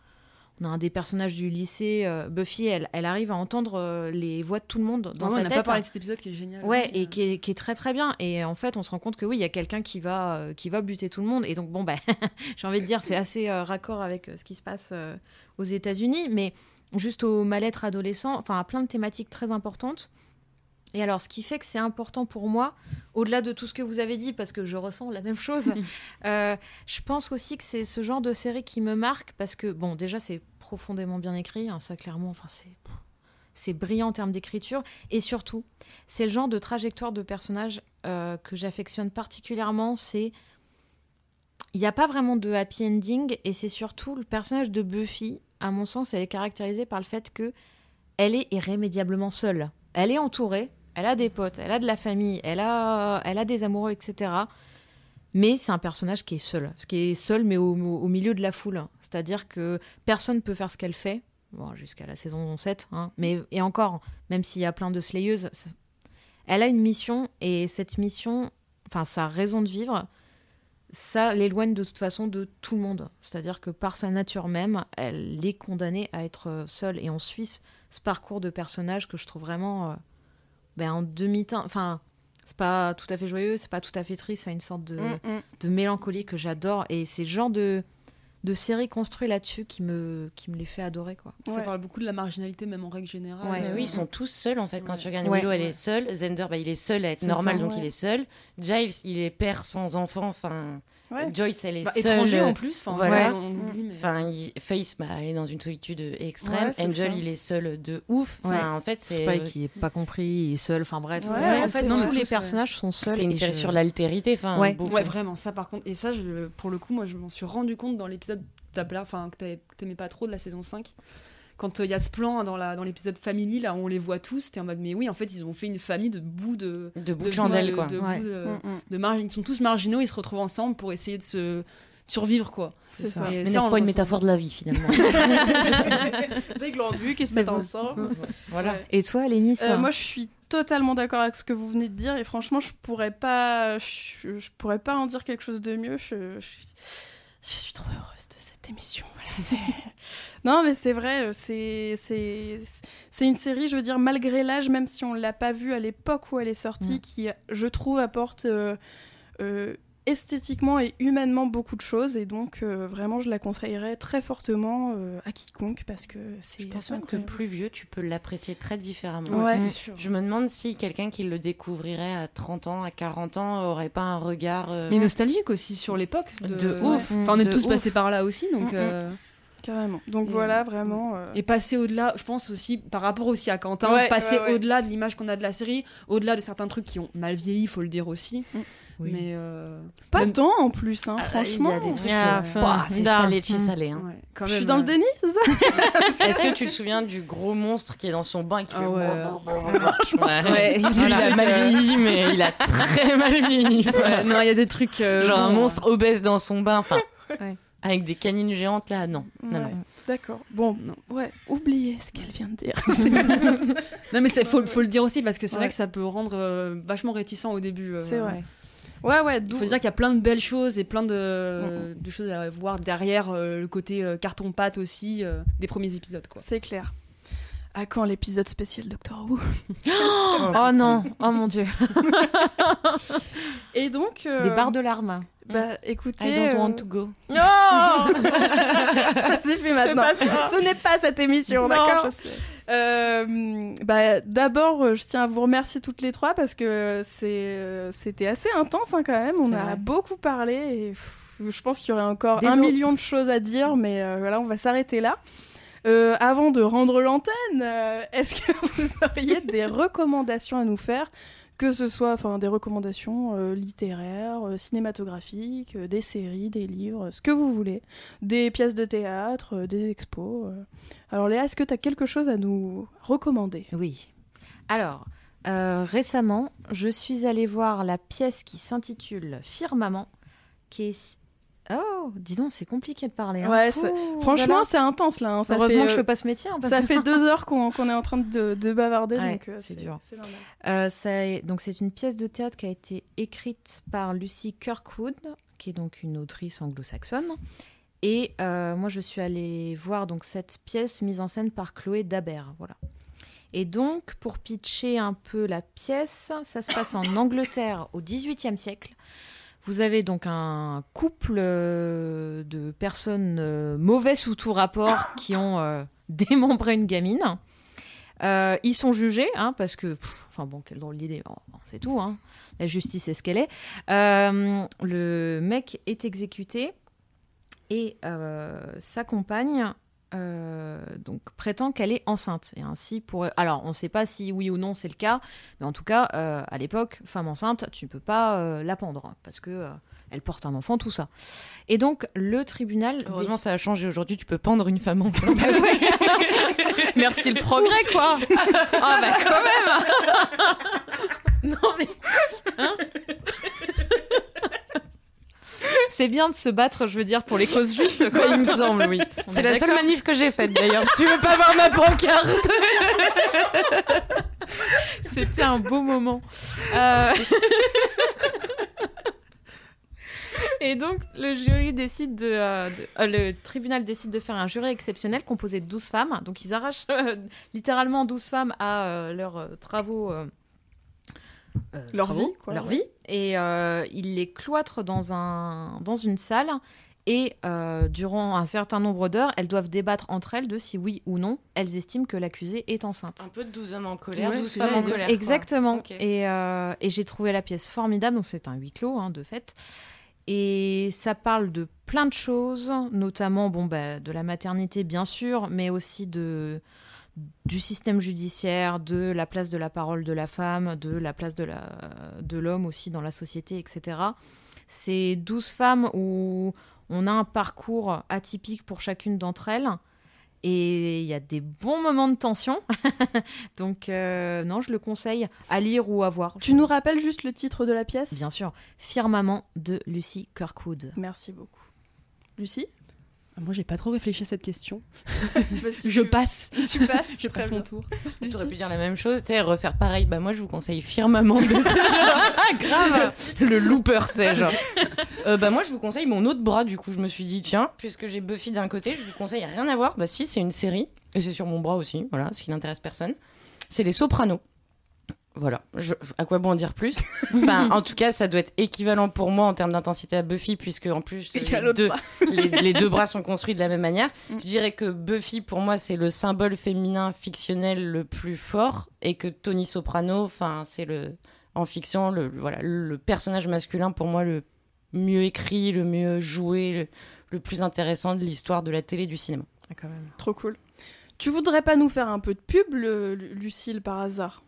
on a un des personnages du lycée, euh, Buffy, elle, elle arrive à entendre euh, les voix de tout le monde dans Vraiment, sa on n'a pas parlé de cet épisode qui est génial. Ouais, aussi, et euh. qui est, qui est très très bien. Et en fait, on se rend compte que oui, il y a quelqu'un qui va euh, qui va buter tout le monde. Et donc bon, bah, j'ai envie de dire, c'est assez raccord avec ce qui se passe aux États-Unis, mais juste au mal-être adolescent, enfin à plein de thématiques très importantes. Et alors, ce qui fait que c'est important pour moi, au-delà de tout ce que vous avez dit, parce que je ressens la même chose, euh, je pense aussi que c'est ce genre de série qui me marque, parce que, bon, déjà, c'est profondément bien écrit, hein, ça, clairement, enfin, c'est... C'est brillant en termes d'écriture. Et surtout, c'est le genre de trajectoire de personnage euh, que j'affectionne particulièrement. C'est. Il n'y a pas vraiment de happy ending, et c'est surtout le personnage de Buffy, à mon sens, elle est caractérisée par le fait que elle est irrémédiablement seule. Elle est entourée, elle a des potes, elle a de la famille, elle a, elle a des amoureux, etc. Mais c'est un personnage qui est seul. Qui est seul, mais au, milieu de la foule. C'est-à-dire que personne ne peut faire ce qu'elle fait. Jusqu'à la saison 7. hein. Mais, et encore, même s'il y a plein de slayeuses, elle a une mission. Et cette mission, enfin, sa raison de vivre, ça l'éloigne de toute façon de tout le monde. C'est-à-dire que par sa nature même, elle est condamnée à être seule. Et on suit ce- ce parcours de personnage que je trouve vraiment euh, ben, en demi-teint. Enfin, c'est pas tout à fait joyeux, c'est pas tout à fait triste, ça a une sorte de, Mm, mm. de mélancolie que j'adore. Et c'est le genre de, de série construite là-dessus qui me, qui me les fait adorer. Quoi. Ça parle beaucoup de la marginalité, même en règle générale. Ouais. Euh, oui, ils sont tous seuls en fait. Quand Ouais. tu regardes Ouais. Willow, elle Ouais. est seule. Zender, bah, il est seul à être C'est normal, ça, donc ouais. il est seul. Giles, il est père sans enfant. Enfin, Ouais. Joyce, elle est bah, seule. étranger en plus. Enfin, voilà. on Enfin, il- Face, bah, elle est dans une solitude extrême. Ouais, Angel, ça. il est seul de ouf. Enfin, en fait, c'est Spike qui est pas compris, il est seul, enfin bref. En fait, tous les Tous, personnages sont seuls. c'est une série je- sur l'altérité. Enfin, Ouais. vraiment, ça par contre. Et ça, je, pour le coup, moi, je m'en suis rendu compte dans l'épisode que t'aimais pas trop de la saison 5. Quand il y a ce plan dans la- dans l'épisode Family, là, où on les voit tous, t'es en mode, mais oui, en fait, ils ont fait une famille de bouts de. De bout de de chandelle, de- quoi. de Ouais. bouts de- Mm, mm. de margin- Ils sont tous marginaux, ils se retrouvent ensemble pour essayer de se survivre, quoi. C'est ça. Et Mais n'est-ce pas une métaphore de la vie, finalement? Des glandus qui se mettent bon. ensemble. Voilà. Ouais. Et toi, Lénis Euh, moi, je suis totalement d'accord avec ce que vous venez de dire et franchement, je pourrais pas, je, je pourrais pas en dire quelque chose de mieux. Je, je, suis- je suis trop heureuse de cette émission. voilà. Non, mais c'est vrai, c'est une série, je veux dire, malgré l'âge, même si on l'a pas vue à l'époque où elle est sortie, Mm. qui, je trouve, apporte euh, euh, esthétiquement et humainement beaucoup de choses et donc euh, vraiment, je la conseillerais très fortement euh, à quiconque parce que c'est. Je pense même que plus vieux, tu peux l'apprécier très différemment. Ouais. c'est sûr. Je me demande si quelqu'un qui le découvrirait à 30 ans, à 40 ans, aurait pas un regard. euh, Mais nostalgique aussi sur l'époque. De, De ouf. Enfin, on est De tous ouf. passés par là aussi, donc. Mm, mm. euh, Carrément. Donc Et- voilà, vraiment. euh, Et passer au-delà, je pense aussi, par rapport aussi à Quentin, Ouais, passer ouais, ouais. au-delà de l'image qu'on a de la série, au-delà de certains trucs qui ont mal vieilli, faut le dire aussi. Oui. Mais. euh, Pas même- tant en plus, hein, Ah, franchement. Il y a des trucs. Ah, euh, enfin, bah, c'est salé Mm. salé. hein. ouais, quand Je même, suis dans le euh, déni, c'est ça Est-ce que tu te souviens du gros monstre qui est dans son bain et qui Ah fait. ouais. bon, bon, bon, bon, bon Ouais. Ouais, il, il a mal vieilli, mais il a très mal vieilli. ouais, non, il y a des trucs. euh, Genre un bon, monstre obèse dans son bain, enfin. Ouais. Avec des canines géantes là, non. Non, Ouais, non. D'accord. Bon, Non. ouais, oubliez ce qu'elle vient de dire. euh, Non, mais il faut, faut le dire aussi parce que c'est Ouais. vrai que ça peut rendre euh, vachement réticent au début. euh, C'est vrai. Ouais. ouais, Il faut dire qu'il y a plein de belles choses et plein de, de choses à voir derrière euh, le côté euh, carton-pâte aussi euh, des premiers épisodes. Quoi. C'est clair. À quand l'épisode spécial Doctor Who? Oh non, oh mon dieu. Et donc. euh, Des barres de larmes. Bah I écoutez. don't euh, want to go. Non ça suffit maintenant. Ce n'est pas cette émission, Non, d'accord je sais. Euh, bah, D'abord, euh, je tiens à vous remercier toutes les trois parce que euh, c'était assez intense hein, quand même. On a vrai. beaucoup parlé et pff, je pense qu'il y aurait encore Désolé. un million de choses à dire, mais euh, voilà, on va s'arrêter là. Euh, avant de rendre l'antenne, est-ce que vous auriez des recommandations à nous faire que ce soit enfin, des recommandations euh, littéraires, euh, cinématographiques, euh, des séries, des livres, ce que vous voulez, des pièces de théâtre, des expos. Alors Léa, est-ce que tu as quelque chose à nous recommander? Oui. Alors, récemment, je suis allée voir la pièce qui s'intitule Firmament, qui est... Oh, dis donc, c'est compliqué de parler. hein. Ouais, Ouh, c'est- Franchement, voilà. c'est intense là. hein. Ça heureusement fait, que je euh, fais pas ce métier. hein, ça fait deux heures qu'on est en train de, de bavarder, Ouais, donc euh, c'est dur. Euh, ça donc c'est une pièce de théâtre qui a été écrite par Lucy Kirkwood, qui est donc une autrice anglo-saxonne, Et euh, moi, je suis allée voir donc cette pièce mise en scène par Chloé Dabert. Voilà. Et donc, pour pitcher un peu la pièce, ça se passe en Angleterre au XVIIIe siècle. Vous avez donc un couple euh, de personnes euh, mauvais sous tout rapport qui ont euh, démembré une gamine. Euh, ils sont jugés, hein, parce que, pff, enfin bon, quelle drôle d'idée, bon, c'est tout, hein. la justice est ce qu'elle est. Euh, le mec est exécuté et euh, sa compagne euh, donc prétend qu'elle est enceinte et ainsi pour alors on ne sait pas si oui ou non c'est le cas mais en tout cas euh, à l'époque femme enceinte tu ne peux pas euh, la pendre hein, parce que euh, elle porte un enfant tout ça et donc le tribunal Heureusement, ça a changé aujourd'hui. Tu peux pendre une femme enceinte. Merci le progrès, quoi. Ah bah quand même. non mais. hein C'est bien de se battre, je veux dire, pour les causes justes, quoi. il me semble, oui. C'est est la seule manif que j'ai faite d'ailleurs. tu veux pas voir ma pancarte C'était un beau moment. Euh, Et donc, le jury décide de, euh, de- euh, le tribunal décide de faire un jury exceptionnel composé de 12 femmes. Donc, ils arrachent euh, littéralement 12 femmes à leurs travaux. Euh, Leur travaux, vie, quoi, Leur ouais. vie. Et euh, ils les cloîtrent dans, un, dans une salle. Et euh, durant un certain nombre d'heures, elles doivent débattre entre elles de si oui ou non elles estiment que l'accusée est enceinte. Un peu de 12 hommes en colère, Ouais, 12 c'est femmes en colère. Exactement. Et, euh, et j'ai trouvé la pièce formidable. Donc c'est un huis clos hein, de fait. Et ça parle de plein de choses, notamment bon, bah, de la maternité bien sûr, mais aussi de du système judiciaire, de la place de la parole de la femme, de la place de l'homme aussi dans la société, etc. C'est 12 femmes où on a un parcours atypique pour chacune d'entre elles. Et il y a des bons moments de tension. Donc, euh, non, je le conseille à lire ou à voir. Tu nous rappelles juste le titre de la pièce? Bien sûr. Firmament de Lucy Kirkwood. Merci beaucoup. Lucie? Moi, j'ai pas trop réfléchi à cette question. Je tu- passe. Tu passes Je passe mon bien. tour. Lucie T'aurais pu dire la même chose, tu sais, refaire pareil. Bah, moi, je vous conseille firmement de. Grave le looper, tu sais, genre. Euh, bah, moi, je vous conseille mon autre bras, du coup. Je me suis dit, tiens, puisque j'ai Buffy d'un côté, je vous conseille rien à voir. Bah, si, c'est une série. Et c'est sur mon bras aussi, voilà, ce qui n'intéresse personne. C'est Les Sopranos. Voilà. Je- À quoi bon en dire plus? Enfin, en tout cas, ça doit être équivalent pour moi en termes d'intensité à Buffy, puisque en plus, les deux, bras. les, les deux bras sont construits de la même manière. Mm. Je dirais que Buffy, pour moi, c'est le symbole féminin fictionnel le plus fort, et que Tony Soprano, enfin, c'est le en fiction, le voilà, le personnage masculin pour moi le mieux écrit, le mieux joué, le, le plus intéressant de l'histoire de la télé et du cinéma. quand même. Trop cool. Tu voudrais pas nous faire un peu de pub, le- Lucille, par hasard?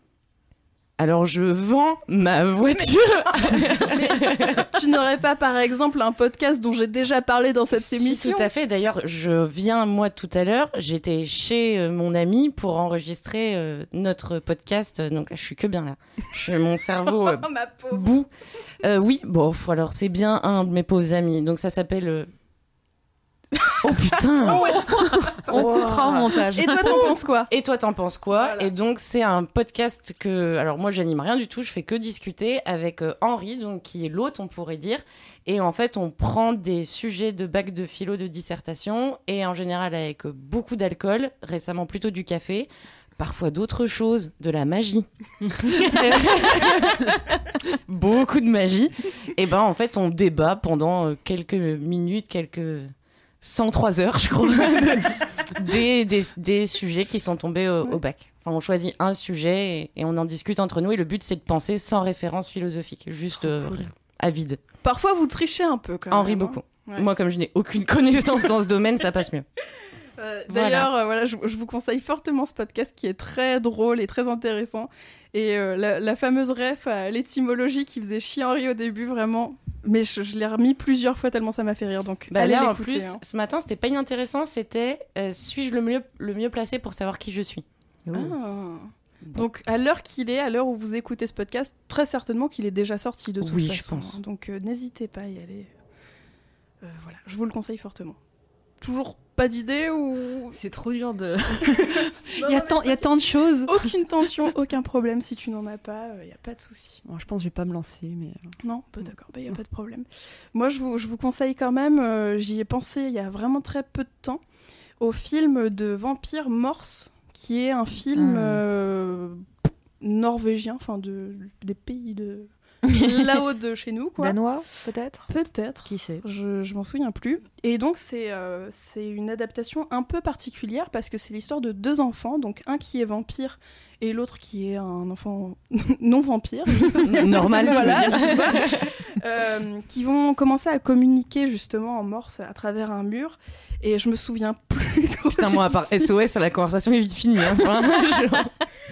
Alors je vends ma voiture. Tu n'aurais pas, par exemple, un podcast dont j'ai déjà parlé dans cette Si, émission tout à fait. D'ailleurs, je viens moi tout à l'heure. J'étais chez euh, mon ami pour enregistrer euh, notre podcast. Donc là, je suis que bien là. Je, mon cerveau euh, Oh, ma pauvre. bout. Euh, oui, bon, alors c'est bien un de mes pauvres amis. Donc ça s'appelle. Oh putain On coupera au montage. Et toi, t'en penses quoi Et toi, t'en penses quoi Voilà. Et donc, c'est un podcast que. Alors, moi, j'anime rien du tout. Je fais que discuter avec euh, Henri, donc qui est l'hôte, on pourrait dire. Et en fait, on prend des sujets de bac de philo, de dissertation, et en général avec euh, beaucoup d'alcool, récemment plutôt du café. Parfois d'autres choses, de la magie. Beaucoup de magie. Et ben en fait, on débat pendant euh, quelques minutes, quelques 103 heures, je crois, des, des, des sujets qui sont tombés au, au bac. Enfin, on choisit un sujet et, et on en discute entre nous. Et le but, c'est de penser sans référence philosophique, juste euh, à vide. Parfois, vous trichez un peu, quand même. Henri beaucoup. Ouais. Moi, comme je n'ai aucune connaissance dans ce domaine, ça passe mieux. Euh, Voilà. D'ailleurs, euh, voilà, je, je vous conseille fortement ce podcast qui est très drôle et très intéressant. Et euh, la, la fameuse ref à l'étymologie qui faisait chier Henri au début, vraiment. Mais je, je l'ai remis plusieurs fois tellement ça m'a fait rire. Donc, Bah allez là, en plus, hein. ce matin, c'était pas inintéressant. C'était euh, suis-je le mieux, le mieux placé pour savoir qui je suis? Ah. Donc, à l'heure qu'il est, à l'heure où vous écoutez ce podcast, très certainement qu'il est déjà sorti de toute Oui, je façon. pense. hein. Donc, euh, n'hésitez pas à y aller. Euh, voilà, je vous le conseille fortement. Toujours pas d'idée ou C'est trop dur de. Il y, a tant, il y a tant de choses. aucune tension, aucun problème si tu n'en as pas, il y a pas de souci. Bon, je pense que je vais pas me lancer, mais. euh, Non, bah, d'accord, il n'y a pas de problème. Moi, je vous, je vous conseille quand même, euh, j'y ai pensé il y a vraiment très peu de temps, au film de Vampire Morse, qui est un film euh, norvégien, enfin de, des pays de là-haut de chez nous, quoi. Danois, peut-être? Peut-être. Qui sait? Je, je m'en souviens plus. Et donc, c'est euh, c'est une adaptation un peu particulière parce que c'est l'histoire de deux enfants, donc un qui est vampire et l'autre qui est un enfant non vampire. Normal, voilà. Euh, qui vont commencer à communiquer justement en morse à travers un mur. Et je me souviens plus trop Putain, moi, à part SOS, la conversation est vite finie. hein. Enfin, genre,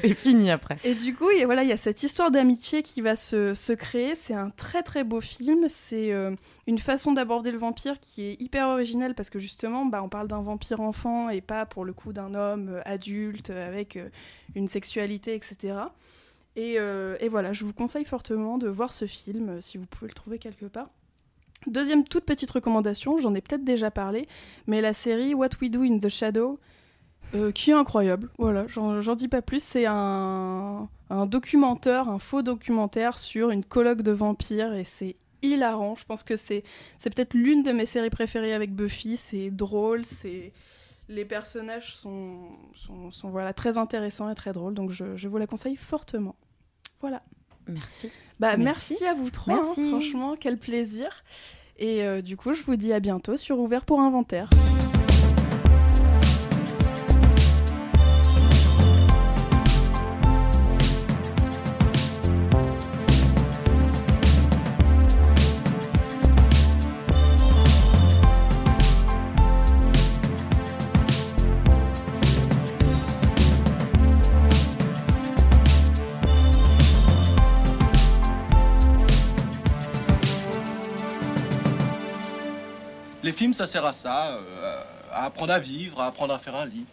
C'est fini après. Et du coup, voilà, il y a cette histoire d'amitié qui va se, se créer. C'est un très très beau film. C'est euh, une façon d'aborder le vampire qui est hyper originelle parce que justement, bah, on parle d'un vampire enfant et pas pour le coup d'un homme euh, adulte avec euh, une sexualité, etc. Et, et voilà, je vous conseille fortement de voir ce film si vous pouvez le trouver quelque part. Deuxième toute petite recommandation, j'en ai peut-être déjà parlé, mais la série What We Do in the Shadow, euh, qui est incroyable. Voilà, j'en dis pas plus. C'est un, un documentaire, un faux documentaire sur une colloque de vampires et c'est hilarant. Je pense que c'est peut-être l'une de mes séries préférées avec Buffy. C'est drôle, c'est les personnages sont, sont, sont, voilà, très intéressants et très drôles, donc je, je vous la conseille fortement. Voilà. Merci. Bah, merci. Merci. à vous trois, hein, Merci. franchement, quel plaisir. Et euh, du coup, je vous dis à bientôt sur Ouvert pour Inventaire. Les films, ça sert à ça, euh, à apprendre à vivre, à apprendre à faire un lit.